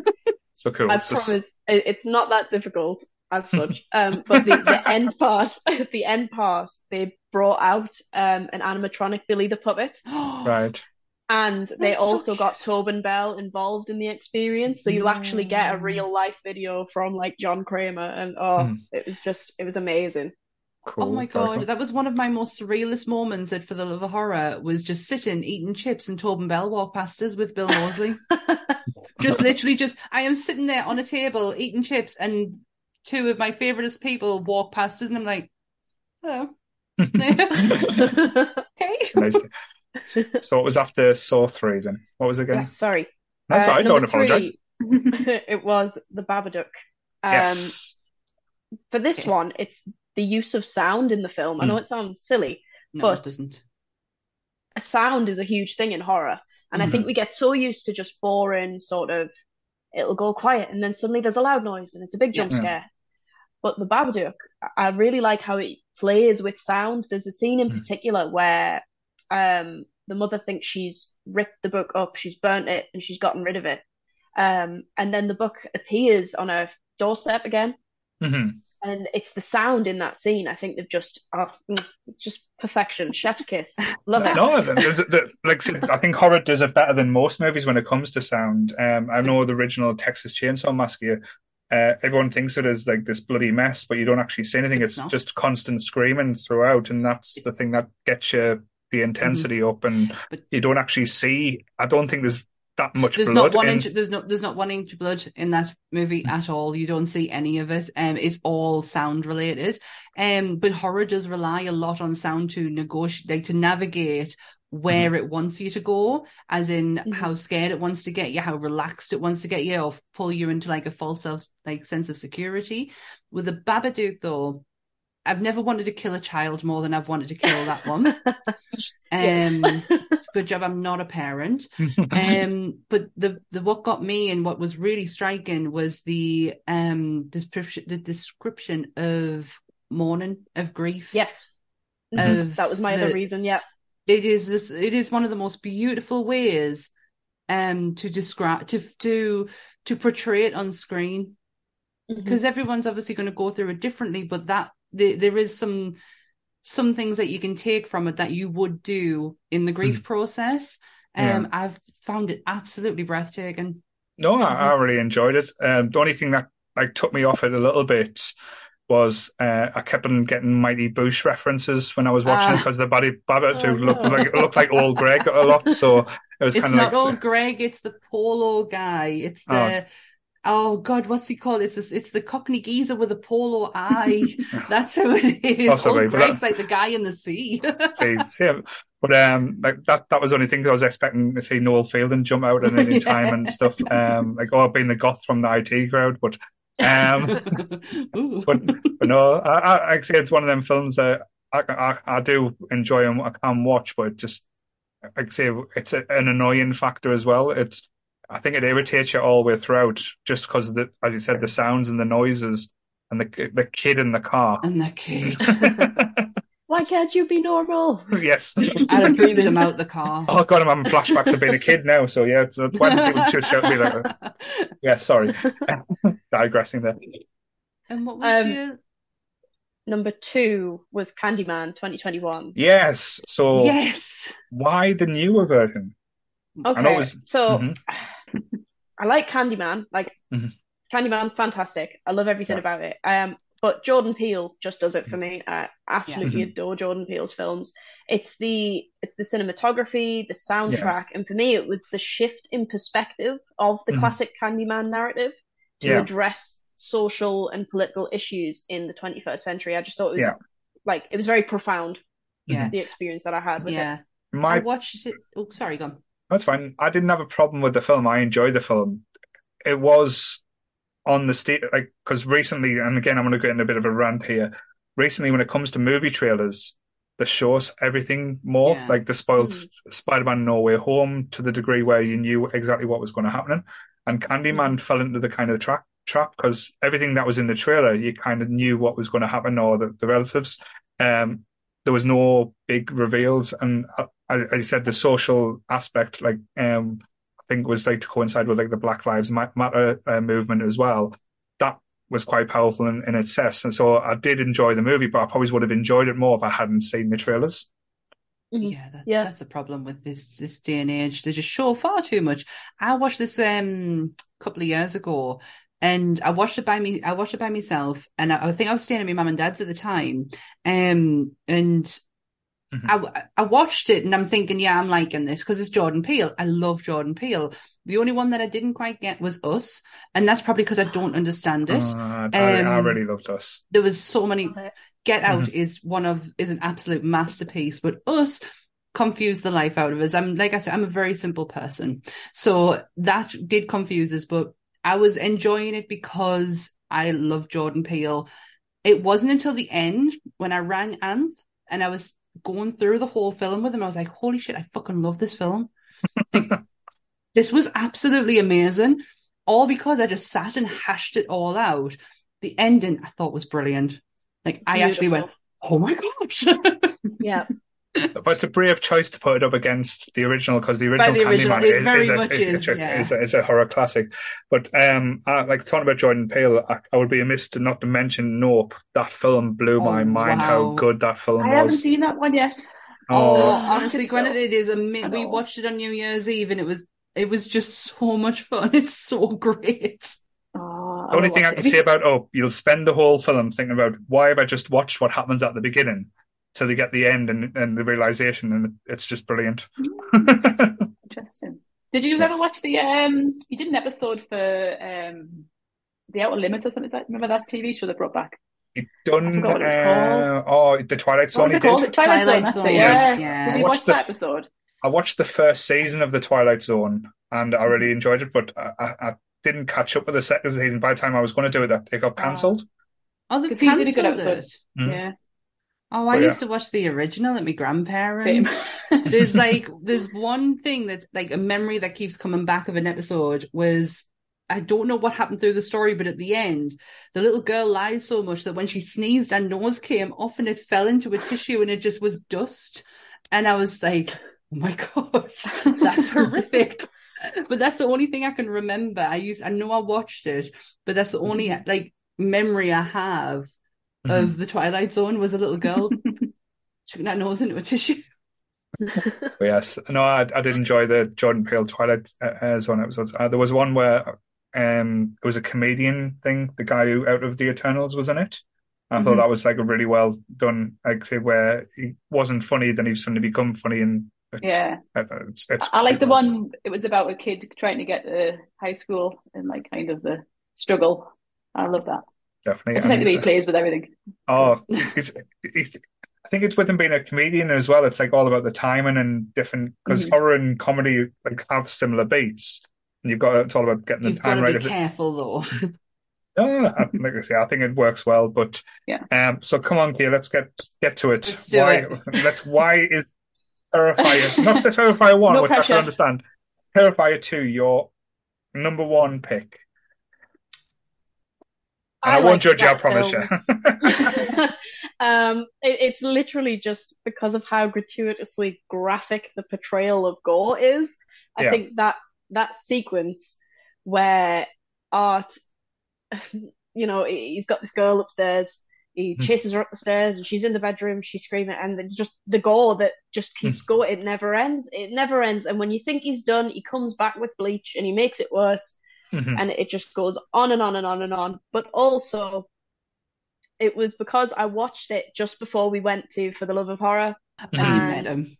so cool. I so, promise, it's not that difficult as such. Um, but the, the end part, the end part, they brought out um, an animatronic Billy the Puppet. right. And they That's also so got Tobin Bell involved in the experience, so you'll actually get a real life video from like John Kramer, and oh, mm. it was just it was amazing. Cool. Oh my god, cool. that was one of my most surrealist moments at For the Love of Horror was just sitting eating chips and Tobin Bell walk past us with Bill Moseley. just literally just I am sitting there on a table eating chips and two of my favoriteest people walk past us, and I'm like, hello. okay. So what was after Saw three then? What was it again? Yes, sorry. That's uh, all right. Don't apologise. it was the Babadook. Um, yes. For this okay. one, it's the use of sound in the film. Mm. I know hmm. it sounds silly, no, but it doesn't. A sound is a huge thing in horror, and mm-hmm. I think hmm. we get so used to just boring sort of it'll go quiet and then suddenly there's a loud noise and it's a big jump yeah. scare. But the Babadook, I really like how it plays with sound. There's a scene in mm. particular where um, the mother thinks she's ripped the book up, she's burnt it, and she's gotten rid of it. Um, and then the book appears on a doorstep again. Mm-hmm. And it's the sound in that scene. I think they've just, oh, mm, it's just perfection. Chef's kiss. Love it. No, the, like I think horror does it better than most movies when it comes to sound. Um, I know the original Texas Chainsaw Massacre uh, everyone thinks it is like this bloody mess, but you don't actually see anything. It's, it's just constant screaming throughout, and that's the thing that gets you the mm-hmm. intensity mm-hmm. up, and but, you don't actually see. I don't think there's that much there's blood. Not one in... inch, there's not there's not one inch of blood in that movie at all. You don't see any of it. Um, it's all sound related. Um, but horror does rely a lot on sound to negotiate, like to navigate where mm-hmm. it wants you to go, as in mm-hmm. how scared it wants to get you, how relaxed it wants to get you, or pull you into like a false self like sense of security. With the Babadook though, I've never wanted to kill a child more than I've wanted to kill that one. um, it's a good job I'm not a parent. um, but the the what got me and what was really striking was the um description the description of mourning of grief. Yes, mm-hmm. of that was my the, other reason. Yeah, it is this. It is one of the most beautiful ways um to describe to to to portray it on screen because mm-hmm. everyone's obviously going to go through it differently but that the, there is some some things that you can take from it that you would do in the grief mm. process um yeah. i've found it absolutely breathtaking no I, I really enjoyed it um the only thing that like took me off it a little bit was uh, I kept on getting Mighty Boosh references when I was watching uh, it because the body Babbitt oh, looked like looked like old Gregg a lot. So it was kind of not old Gregg. It's the polo guy. It's the. Oh. Oh God, what's he called? It's this, it's the Cockney geezer with a polo eye. That's who it is. Possibly, Old Gregg's that, like the guy in the sea. see, see, but um, like that that was the only thing I was expecting to see Noel Fielding jump out at any yeah. time and stuff. Um, like oh, being the goth from the IT crowd, but um, but, but no, I, I, I say it's one of them films that I, I, I do enjoy and I can watch, but just like say it's a, an annoying factor as well. It's I think it irritates you all the way throughout, just because of the, as you said, the sounds and the noises and the the kid in the car and the kid. Why can't you be normal? Yes, I booted him out the car. Oh god, I'm having flashbacks of being a kid now. So yeah, it's when people should shout me like, yeah, sorry, digressing there. And what was um, your number two was Candyman 2021. Yes. So yes. Why the newer version? Okay. Was... So mm-hmm. I like Candyman. Like mm-hmm. Candyman, fantastic. I love everything yeah. about it. Um, but Jordan Peele just does it for me. I absolutely yeah. Mm-hmm. adore Jordan Peele's films. It's the it's the cinematography, the soundtrack, and for me, it was the shift in perspective of the mm-hmm. classic Candyman narrative to yeah. address social and political issues in the 21st century. I just thought it was yeah. like it was very profound. Yeah, the experience that I had with yeah. it. My... I watched it. Oh, sorry, gone. That's fine. I didn't have a problem with the film. I enjoyed the film. It was on the state, like, because recently, and again, I'm going to get in a bit of a rant here. Recently, when it comes to movie trailers, they show us everything more. Yeah. Like the spoiled mm-hmm. Spider-Man No Way Home to the degree where you knew exactly what was going to happen. And Candyman mm-hmm. fell into the kind of trap trap because everything that was in the trailer, you kind of knew what was going to happen or the, the relatives. Um, there was no big reveals, and uh, as I said, the social aspect, like um, I think was like to coincide with like the Black Lives Matter uh, movement as well. That was quite powerful in, in its sense, and so I did enjoy the movie, but I probably would have enjoyed it more if I hadn't seen the trailers. Mm-hmm. Yeah, that's, yeah. that's the problem with this this day and age. They just show far too much. I watched this um couple of years ago, and I watched it by me. I watched it by myself, and I, I think I was staying at my mum and dad's at the time. Um, and mm-hmm. I I watched it, and I'm thinking, yeah, I'm liking this because it's Jordan Peele. I love Jordan Peele. The only one that I didn't quite get was Us, and that's probably because I don't understand it. Uh, I, um, I, really loved Us. There was so many. Get Out mm-hmm. is one of is an absolute masterpiece, but Us confused the life out of us. I'm like I said, I'm a very simple person, so that did confuse us, but I was enjoying it because I love Jordan Peele. It wasn't until the end when I rang Anth and I was going through the whole film with him. I was like, holy shit, I fucking love this film. like, this was absolutely amazing. All because I just sat and hashed it all out. The ending I thought was brilliant. Like I actually went, oh my gosh. yeah. But it's a brave choice to put it up against the original because the original, the original Candyman is, is, a, is, is, yeah. is, a, is, a, horror classic. But um, I, like talking about Jordan Peele, I, I, would be amiss to not to mention Nope. That film blew oh, my mind. Wow. How good that film I was. I haven't seen that one yet. Oh, oh honestly, granted, it is a we watched it on New Year's Eve and it was it was just so much fun. It's so great. Oh, the only thing I can it. say about oh, you'll spend the whole film thinking about why have I just watched what happens at the beginning till they get the end and, and the realization, and it's just brilliant. Mm. Interesting. Did you yes. ever watch the? um You did an episode for um the Outer Limits or something like Remember that TV show they brought back? It done. Uh, oh, the Twilight Zone. What was it called? Did. Twilight, Twilight Zone. Zone. Yeah. yeah. Did you watch that the, episode? I watched the first season of the Twilight Zone, and I really enjoyed it. But I, I, I didn't catch up with the second season. By the time I was going to do it, that it got cancelled. Oh, oh they cancelled it. Mm. Yeah. Oh, I used to watch the original at my grandparents. there's like there's one thing that like a memory that keeps coming back of an episode was I don't know what happened through the story, but at the end, the little girl lied so much that when she sneezed, her nose came off and it fell into a tissue and it just was dust. And I was like, oh my God, that's horrific. but that's the only thing I can remember. I used, I know I watched it, but that's the only mm-hmm. like memory I have mm-hmm. of the Twilight Zone was a little girl chucking her nose into a tissue. yes, no, I, I did enjoy the Jordan Peele Twilight uh, Zone episodes. Uh, there was one where um, it was a comedian thing. The guy who out of the Eternals was in it. I mm-hmm. thought that was like a really well done, like say where he wasn't funny, then he suddenly become funny, and yeah, it's, it's I like the one. It was about a kid trying to get to high school and like kind of the struggle. I love that. Definitely, I just like the way he plays with everything. Oh, it's, it's, I think it's with him being a comedian as well. It's like all about the timing and different because mm-hmm. horror and comedy like have similar beats. And you've got it's all about getting the You've time right. Be careful though. no, like I say, I think it works well. But yeah. Um. So come on, Kia, let's get get to it. Let's do why? It. Let's. Why is Terrifier not the Terrifier one, no which pressure. I can understand. Terrifier two, your number one pick. I, I won't judge you, I promise you. um, it, it's literally just because of how gratuitously graphic the portrayal of gore is. I yeah. think that that sequence where Art, you know, he's got this girl upstairs. He hmm. chases her up the stairs, and she's in the bedroom. She's screaming, and it's just the gore that just keeps hmm. going. It never ends. It never ends. And when you think he's done, he comes back with bleach, and he makes it worse. Mm-hmm. And it just goes on and on and on and on. But also, it was because I watched it just before we went to For the Love of Horror. And met him.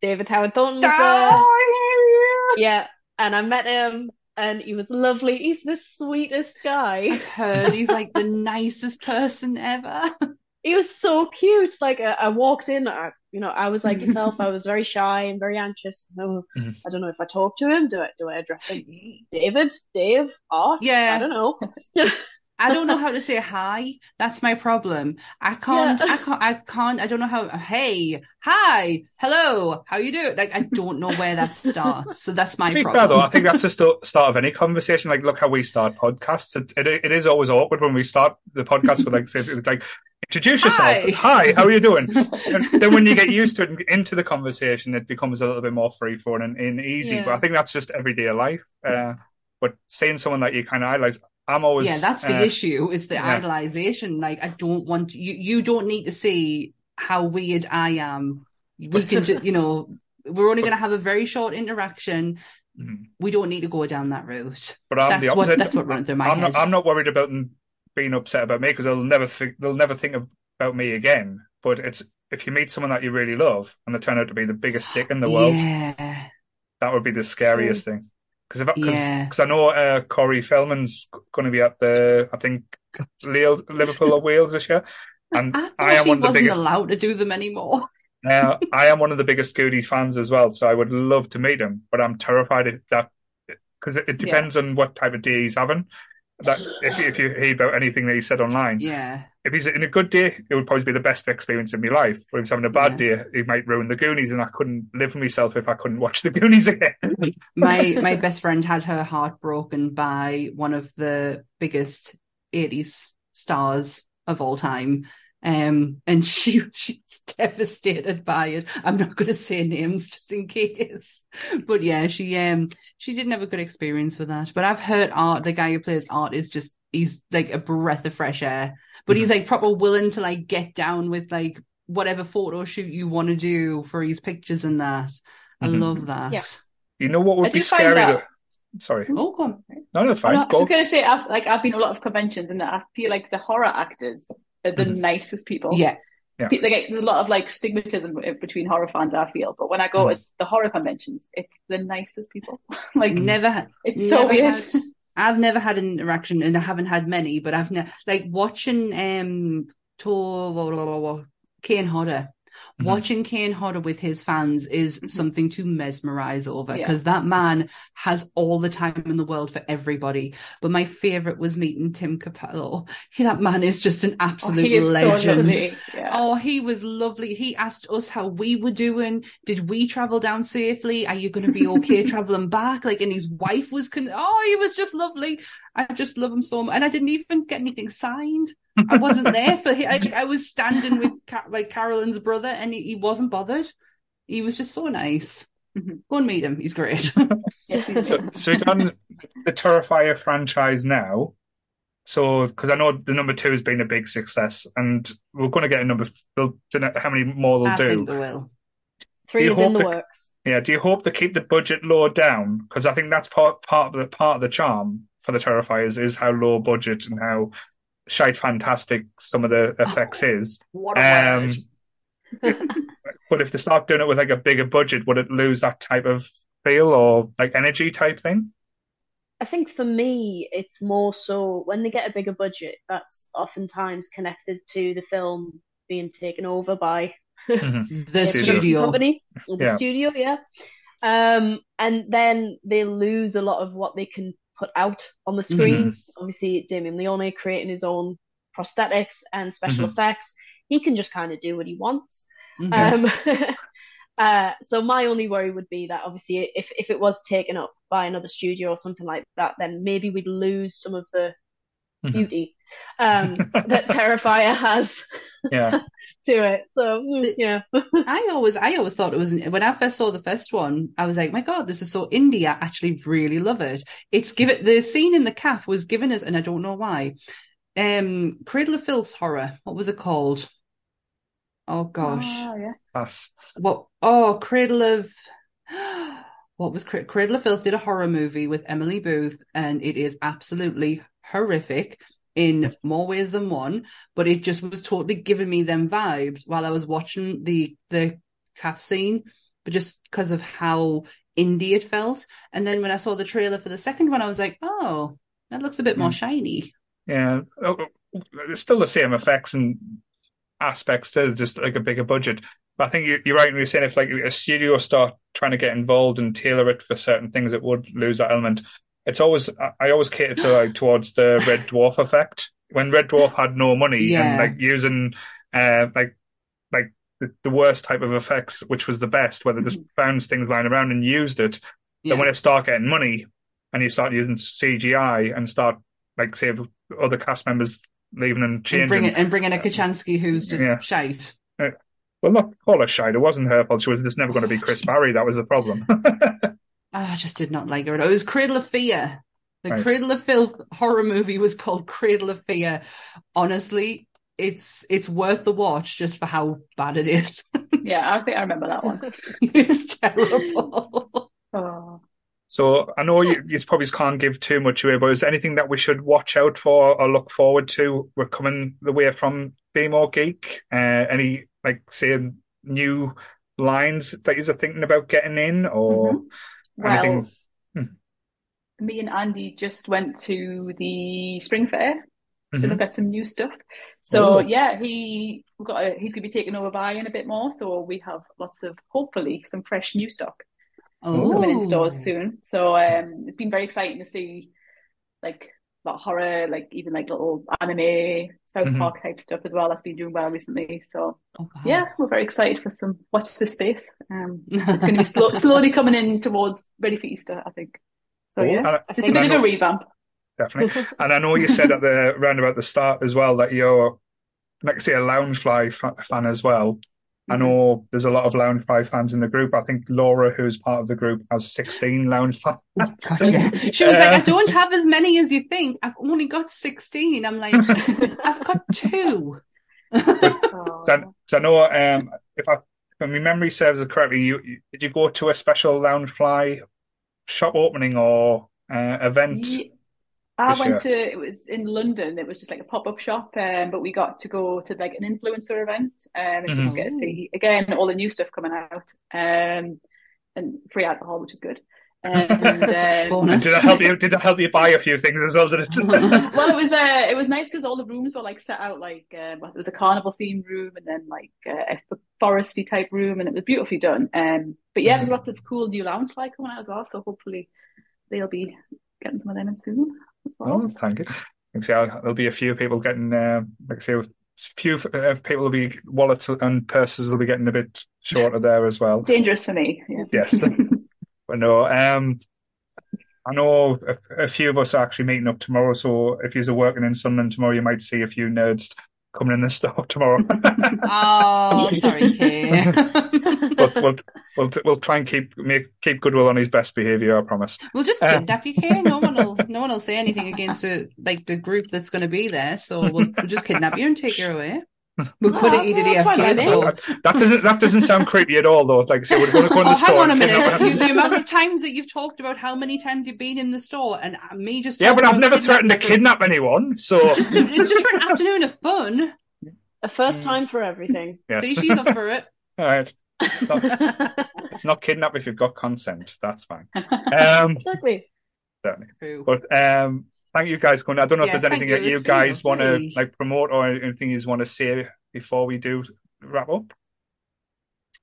David Howard Thornton was there. Yeah, and I met him and he was lovely. He's the sweetest guy. I've heard he's like the nicest person ever. He was so cute. Like I, I walked in, I, you know, I was like yourself. I was very shy and very anxious. No, mm-hmm. I don't know if I talk to him. Do I? Do I address him? David, Dave, Art? Yeah, I don't know. I don't know how to say hi. That's my problem. I can't, yeah. I can't, I can't, I don't know how, hey, hi, hello, how you doing? Like, I don't know where that starts. So that's my problem. Fair, though, I think that's the st- start of any conversation. Like, look how we start podcasts. It, it, it is always awkward when we start the podcast with like, say, it's like, introduce yourself. Hi. hi, how are you doing? and then when you get used to it and into the conversation, it becomes a little bit more free flowing and, and, easy. Yeah. But I think that's just everyday life. Uh, but seeing someone that you kind of idolize, I'm always yeah. That's the uh, issue is the yeah. idolization. Like I don't want you. You don't need to see how weird I am. We can just you know we're only going to have a very short interaction. Mm-hmm. We don't need to go down that route. But I'm that's the opposite. What, that's what runs through my I'm head. Not, I'm not worried about them being upset about me because they'll never think they'll never think about me again. But it's if you meet someone that you really love and they turn out to be the biggest dick in the world, yeah. that would be the scariest thing. Because because yeah. I know uh, Corey Feldman's going to be at the I think Liverpool or Wales this year, and I, I am one of the biggest. allowed to do them anymore. uh, I am one of the biggest Goonies fans as well, so I would love to meet him, but I'm terrified that because it, it, depends yeah. on what type of day he's having. That if if you hear about anything that he said online, yeah, if he's in a good day, it would probably be the best experience of my life. But if he's having a bad yeah. day, he might ruin the Goonies, and I couldn't live for myself if I couldn't watch the Goonies again. my my best friend had her heart broken by one of the biggest '80s stars of all time, um, and she she's devastated by it. I'm not going to say names just in case, but yeah, she um she didn't have a good experience with that. But I've heard Art, the guy who plays Art, is just he's like a breath of fresh air but he's mm-hmm. like proper willing to like get down with like whatever photo shoot you want to do for his pictures and that. I mm-hmm. love that. Yeah. You know what would I be scary? That... Sorry. Oh, come on. No, that's fine. I was going to say, I've, like, I've been to a lot of conventions and I feel like the horror actors are the mm-hmm. nicest people. Yeah. Yeah. Like, there's a lot of like stigmatism between horror fans. I feel, but when I go mm. to the horror conventions, it's the nicest people. like never, it's never so weird. Had, I've never had an interaction and I haven't had many, but I've never like watching um to Kane Hodder. Mm-hmm. Watching Kane Hodder with his fans is mm-hmm. something to mesmerize over because yeah. that man has all the time in the world for everybody. But my favorite was meeting Tim Cappello. He, that man is just an oh, absolute oh, legend. So yeah. Oh, he was lovely. He asked us how we were doing. Did we travel down safely? Are you going to be okay traveling back? Like, and his wife was, con- oh, he was just lovely. I just love him so much. And I didn't even get anything signed. I wasn't there for him. I, I was standing with like Carolyn's brother and he, he, wasn't bothered. He was just so nice. Mm-hmm. Go and meet him. He's great. so, so we've got the Terrifier franchise now. So, because I know the number two has been a big success, and we're going to get a number. How many more they'll I do? Think they will. Three is in the works. Yeah. Do you hope to keep the budget low down? Because I think that's part part of the part of the charm for the Terrifiers is how low budget and how shite fantastic some of the effects oh, is. What a um, but if they start doing it with like a bigger budget, would it lose that type of feel or like energy type thing? I think for me, it's more so when they get a bigger budget, that's oftentimes connected to the film being taken over by mm-hmm. the studio company or the yeah. studio, yeah. Um, and then they lose a lot of what they can put out on the screen. Mm-hmm. Obviously, Damien Leone creating his own prosthetics and special mm-hmm. effects. He can just kind of do what he wants. Mm-hmm. Um, uh, so my only worry would be that obviously if, if it was taken up by another studio or something like that, then maybe we'd lose some of the mm-hmm. beauty um, that Terrifier has yeah. to it. So yeah, I always I always thought it was when I first saw the first one, I was like, my god, this is so indie. I actually really love it. It's given the scene in the calf was given us, and I don't know why. Um, Cradle of Filth's horror. What was it called? Oh gosh. Oh, yeah. Pass. What? Oh, Cradle of. What was Cradle of Filth did a horror movie with Emily Booth, and it is absolutely horrific in more ways than one. But it just was totally giving me them vibes while I was watching the the calf scene, but just because of how indie it felt. And then when I saw the trailer for the second one, I was like, oh, that looks a bit more hmm. shiny. Yeah, oh, oh, it's still the same effects and aspects to just like a bigger budget. But I think you, are right when you're saying if like a studio start trying to get involved and tailor it for certain things, it would lose that element. It's always I always cater to like towards the Red Dwarf effect when Red Dwarf had no money yeah. and like using uh like like the, the, worst type of effects, which was the best, where they just mm-hmm. found things lying around and used it. Yeah. Then when it start getting money and you start using CGI and start like say other cast members leaving and changing. And bringing, and bringing a Kochanski who's just yeah. shite. Uh, well, not call her shite. It wasn't her fault. She was just never going to be Chris Barry. That was the problem. Ah, I just did not like her. It was Cradle of Fear. The right. Cradle of Filth horror movie was called Cradle of Fear. Honestly, it's it's worth the watch just for how bad it is. yeah, I think I remember that one. it's terrible. oh. So I know you, you probably can't give too much away, but is there anything that we should watch out for or look forward to? We're coming the way from Be More Geek. Uh, any like say new lines that you're thinking about getting in or mm-hmm. anything? Well, hmm. me and Andy just went to the Spring Fair to mm-hmm. look at some new stuff. So Ooh. yeah, he we've got a, he's going to be taking over buying a bit more. So we have lots of hopefully some fresh new stock oh. coming in stores soon. So um, it's been very exciting to see like that horror, like even like little anime, South mm-hmm. Park type stuff as well. That's been doing well recently. So oh, wow. yeah, we're very excited for some watch this space. Um, it's going to be slow, slowly coming in towards ready for Easter, I think. So oh, yeah, just a bit of a revamp. Definitely. and I know you said at the round about the start as well that you're, like say, a lounge Loungefly fan as well. I mm-hmm. know there's a lot of Lounge Loungefly fans in the group. I think Laura, who's part of the group, has 16 Loungefly. Oh, yeah. She was uh, like, I don't have as many as you think. I've only got 16. I'm like, I've got two. so, so I know, um, if, I, if my memory serves it correctly, you, you, did you go to a special Loungefly shop opening or uh, event? Yeah. I went to it was in London. It was just like a pop up shop, um, but we got to go to like an influencer event um, and mm-hmm. just get to see again all the new stuff coming out um, and free alcohol, which is good. And, um, did it help you? Did it help you buy a few things as well? Did it? well, it was uh, it was nice because all the rooms were like set out like um, there was a carnival themed room and then like uh, a foresty type room, and it was beautifully done. Um, but yeah, there's mm-hmm. lots of cool new Loungefly coming out as well, so hopefully they'll be getting some of them in soon. Oh, thank you. See, there'll be a few people getting, uh, like I say, few uh, people will be wallets and purses will be getting a bit shorter there as well. Dangerous for me. Yeah. Yes. but no, um, I know a, a, few of us are actually meeting up tomorrow. So if you're working in Sunderland tomorrow, you might see a few nerds coming in the store tomorrow. oh, sorry, Kay. we'll, we'll, we'll, we'll, try and keep make, keep Goodwill on his best behaviour. I promise. We'll just kidnap uh, you, Kay. No one will no one will say anything against the like the group that's going to be there. So we'll, we'll just kidnap you and take you away. We're going to eat at AFK. So. That doesn't that doesn't sound creepy at all, though. Like, so we're going to go in the oh, store. Hang on a minute. You, the amount of times that you've talked about how many times you've been in the store, and me just yeah, but I've never threatened to kidnap anyone. So just to, it's just for an afternoon of fun. A first time for everything. Yes. See, she's up for it. all right. it's not kidnap if you've got consent. That's fine. Um, exactly. Certainly. But um, thank you guys. I don't know yeah, if there's anything that you guys want to like promote or anything you want to say before we do wrap up.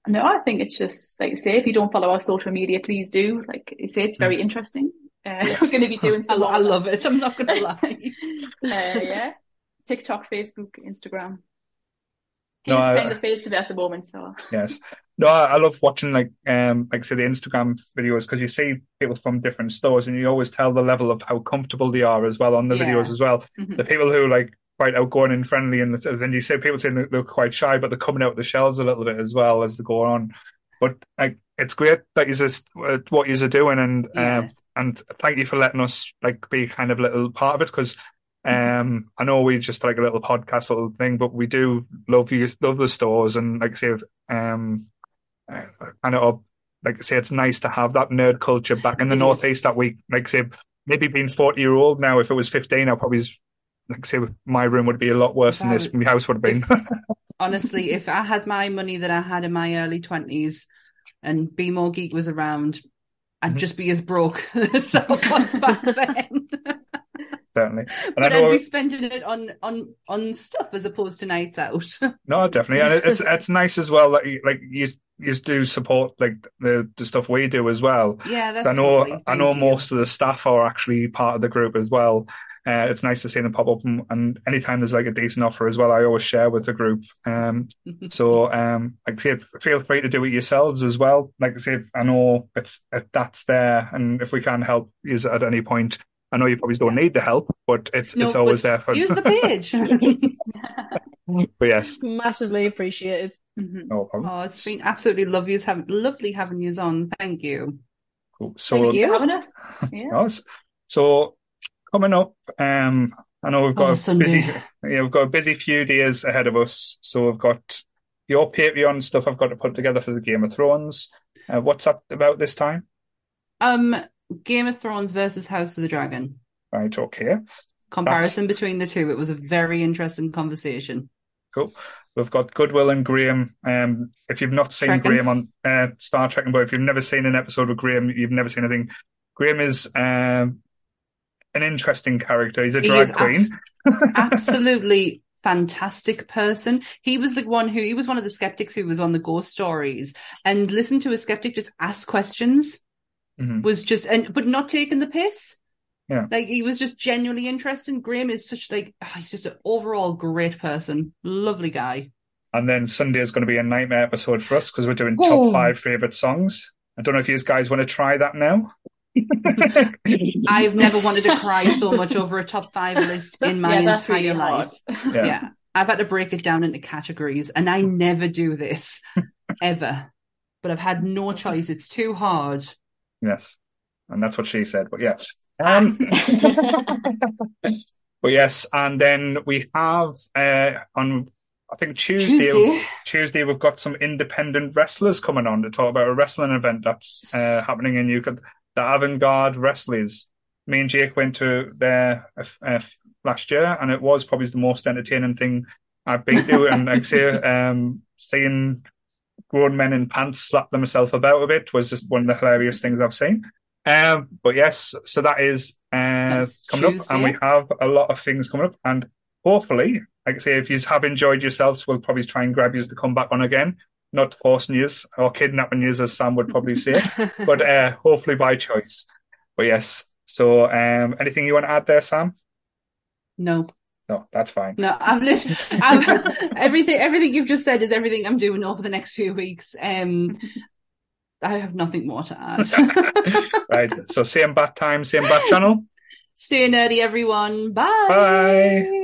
No, I think it's just like you say, if you don't follow our social media, please do. Like you say, it's very mm. interesting. Uh, yes. We're going to be doing some. I, I love it. I'm not going to lie. uh, yeah, TikTok, Facebook, Instagram. He's no, the face of it at the moment, so yes. No, I, I love watching like um like say the Instagram videos because you see people from different stores and you always tell the level of how comfortable they are as well on the yeah. videos as well. Mm-hmm. The people who like quite outgoing and friendly, and then you say people say they're quite shy, but they're coming out the shells a little bit as well as they go on. But like, it's great that you just uh, what you're doing, and yeah. uh, and thank you for letting us like be kind of a little part of it because um, I know we just like a little podcast little thing, but we do love you, love the stores, and like I say, um, kind of like I say, it's nice to have that nerd culture back in the it northeast. Is. That we like say, maybe being forty year old now, if it was fifteen, I probably like say my room would be a lot worse than this. My house would have been. If, honestly, if I had my money that I had in my early twenties, and Be More Geek was around, I'd mm-hmm. just be as broke as I was back then certainly. And but I know I'd be spending it on on on stuff as opposed to nights out. no, definitely, and it's it's nice as well that you, like you you do support like the the stuff we do as well. Yeah, that's. I know I know you. most of the staff are actually part of the group as well. Uh, it's nice to see them pop up, and, and, anytime there's like a decent offer as well, I always share with the group. Um, so um, like I say, feel free to do it yourselves as well. Like I say, I know it's that's there, and if we can help you at any point, I know you probably don't need the help, but it's no, it's always there for use the page. but yes, massively appreciated. Mm-hmm. No problem. Oh, it's been absolutely lovely having lovely having you on. Thank you. Cool. So Thank you having us. Yeah. so coming up, um, I know we've got oh, a Sunday. busy, yeah, we've got a busy few days ahead of us. So we've got your Patreon stuff I've got to put together for the Game of Thrones. Uh, what's that about this time? Um, Game of Thrones versus House of the Dragon. Right, okay. Comparison That's... between the two. It was a very interesting conversation. Cool. We've got Goodwill and Graham. Um, if you've not seen Trekking. Graham on uh, Star Trek, and but if you've never seen an episode of Graham, you've never seen anything. Graham is um, an interesting character. He's a drag he queen. Abs- absolutely fantastic person. He was the one who he was one of the skeptics who was on the ghost stories and listen to a skeptic just ask questions mm-hmm. was just and but not taking the piss. Yeah. Like he was just genuinely interested. Graham is such like oh, he's just an overall great person. Lovely guy. And then Sunday is going to be a nightmare episode for us because we're doing oh. top five favorite songs. I don't know if you guys want to try that now. I've never wanted to cry so much over a top five list in my yeah, entire really life. Yeah. yeah. I've had to break it down into categories and I never do this ever. But I've had no choice. It's too hard. Yes. And that's what she said. But yeah. Um, but yes, and then we have uh, on I think Tuesday, Tuesday, Tuesday we've got some independent wrestlers coming on to talk about a wrestling event that's uh, happening in Newcastle. The Avant-Garde Wrestlers. Me and Jake went to there uh, uh, last year, and it was probably the most entertaining thing I've been to. and like say, um, seeing grown men in pants slap themselves about a bit was just one of the hilarious things I've seen. Um, but yes, so that is uh, coming Tuesday. up, and we have a lot of things coming up, and hopefully, like I say, if you have enjoyed yourselves, we'll probably try and grab you to come back on again. Not forcing you or kidnapping you, as Sam would probably say, but uh, hopefully by choice. But yes, so um, anything you want to add there, Sam? No. No, that's fine. No, I'm literally I'm, everything. Everything you've just said is everything I'm doing over the next few weeks. Um, I have nothing more to add. right. So same bat time, same bat channel. Stay nerdy, everyone. Bye. Bye.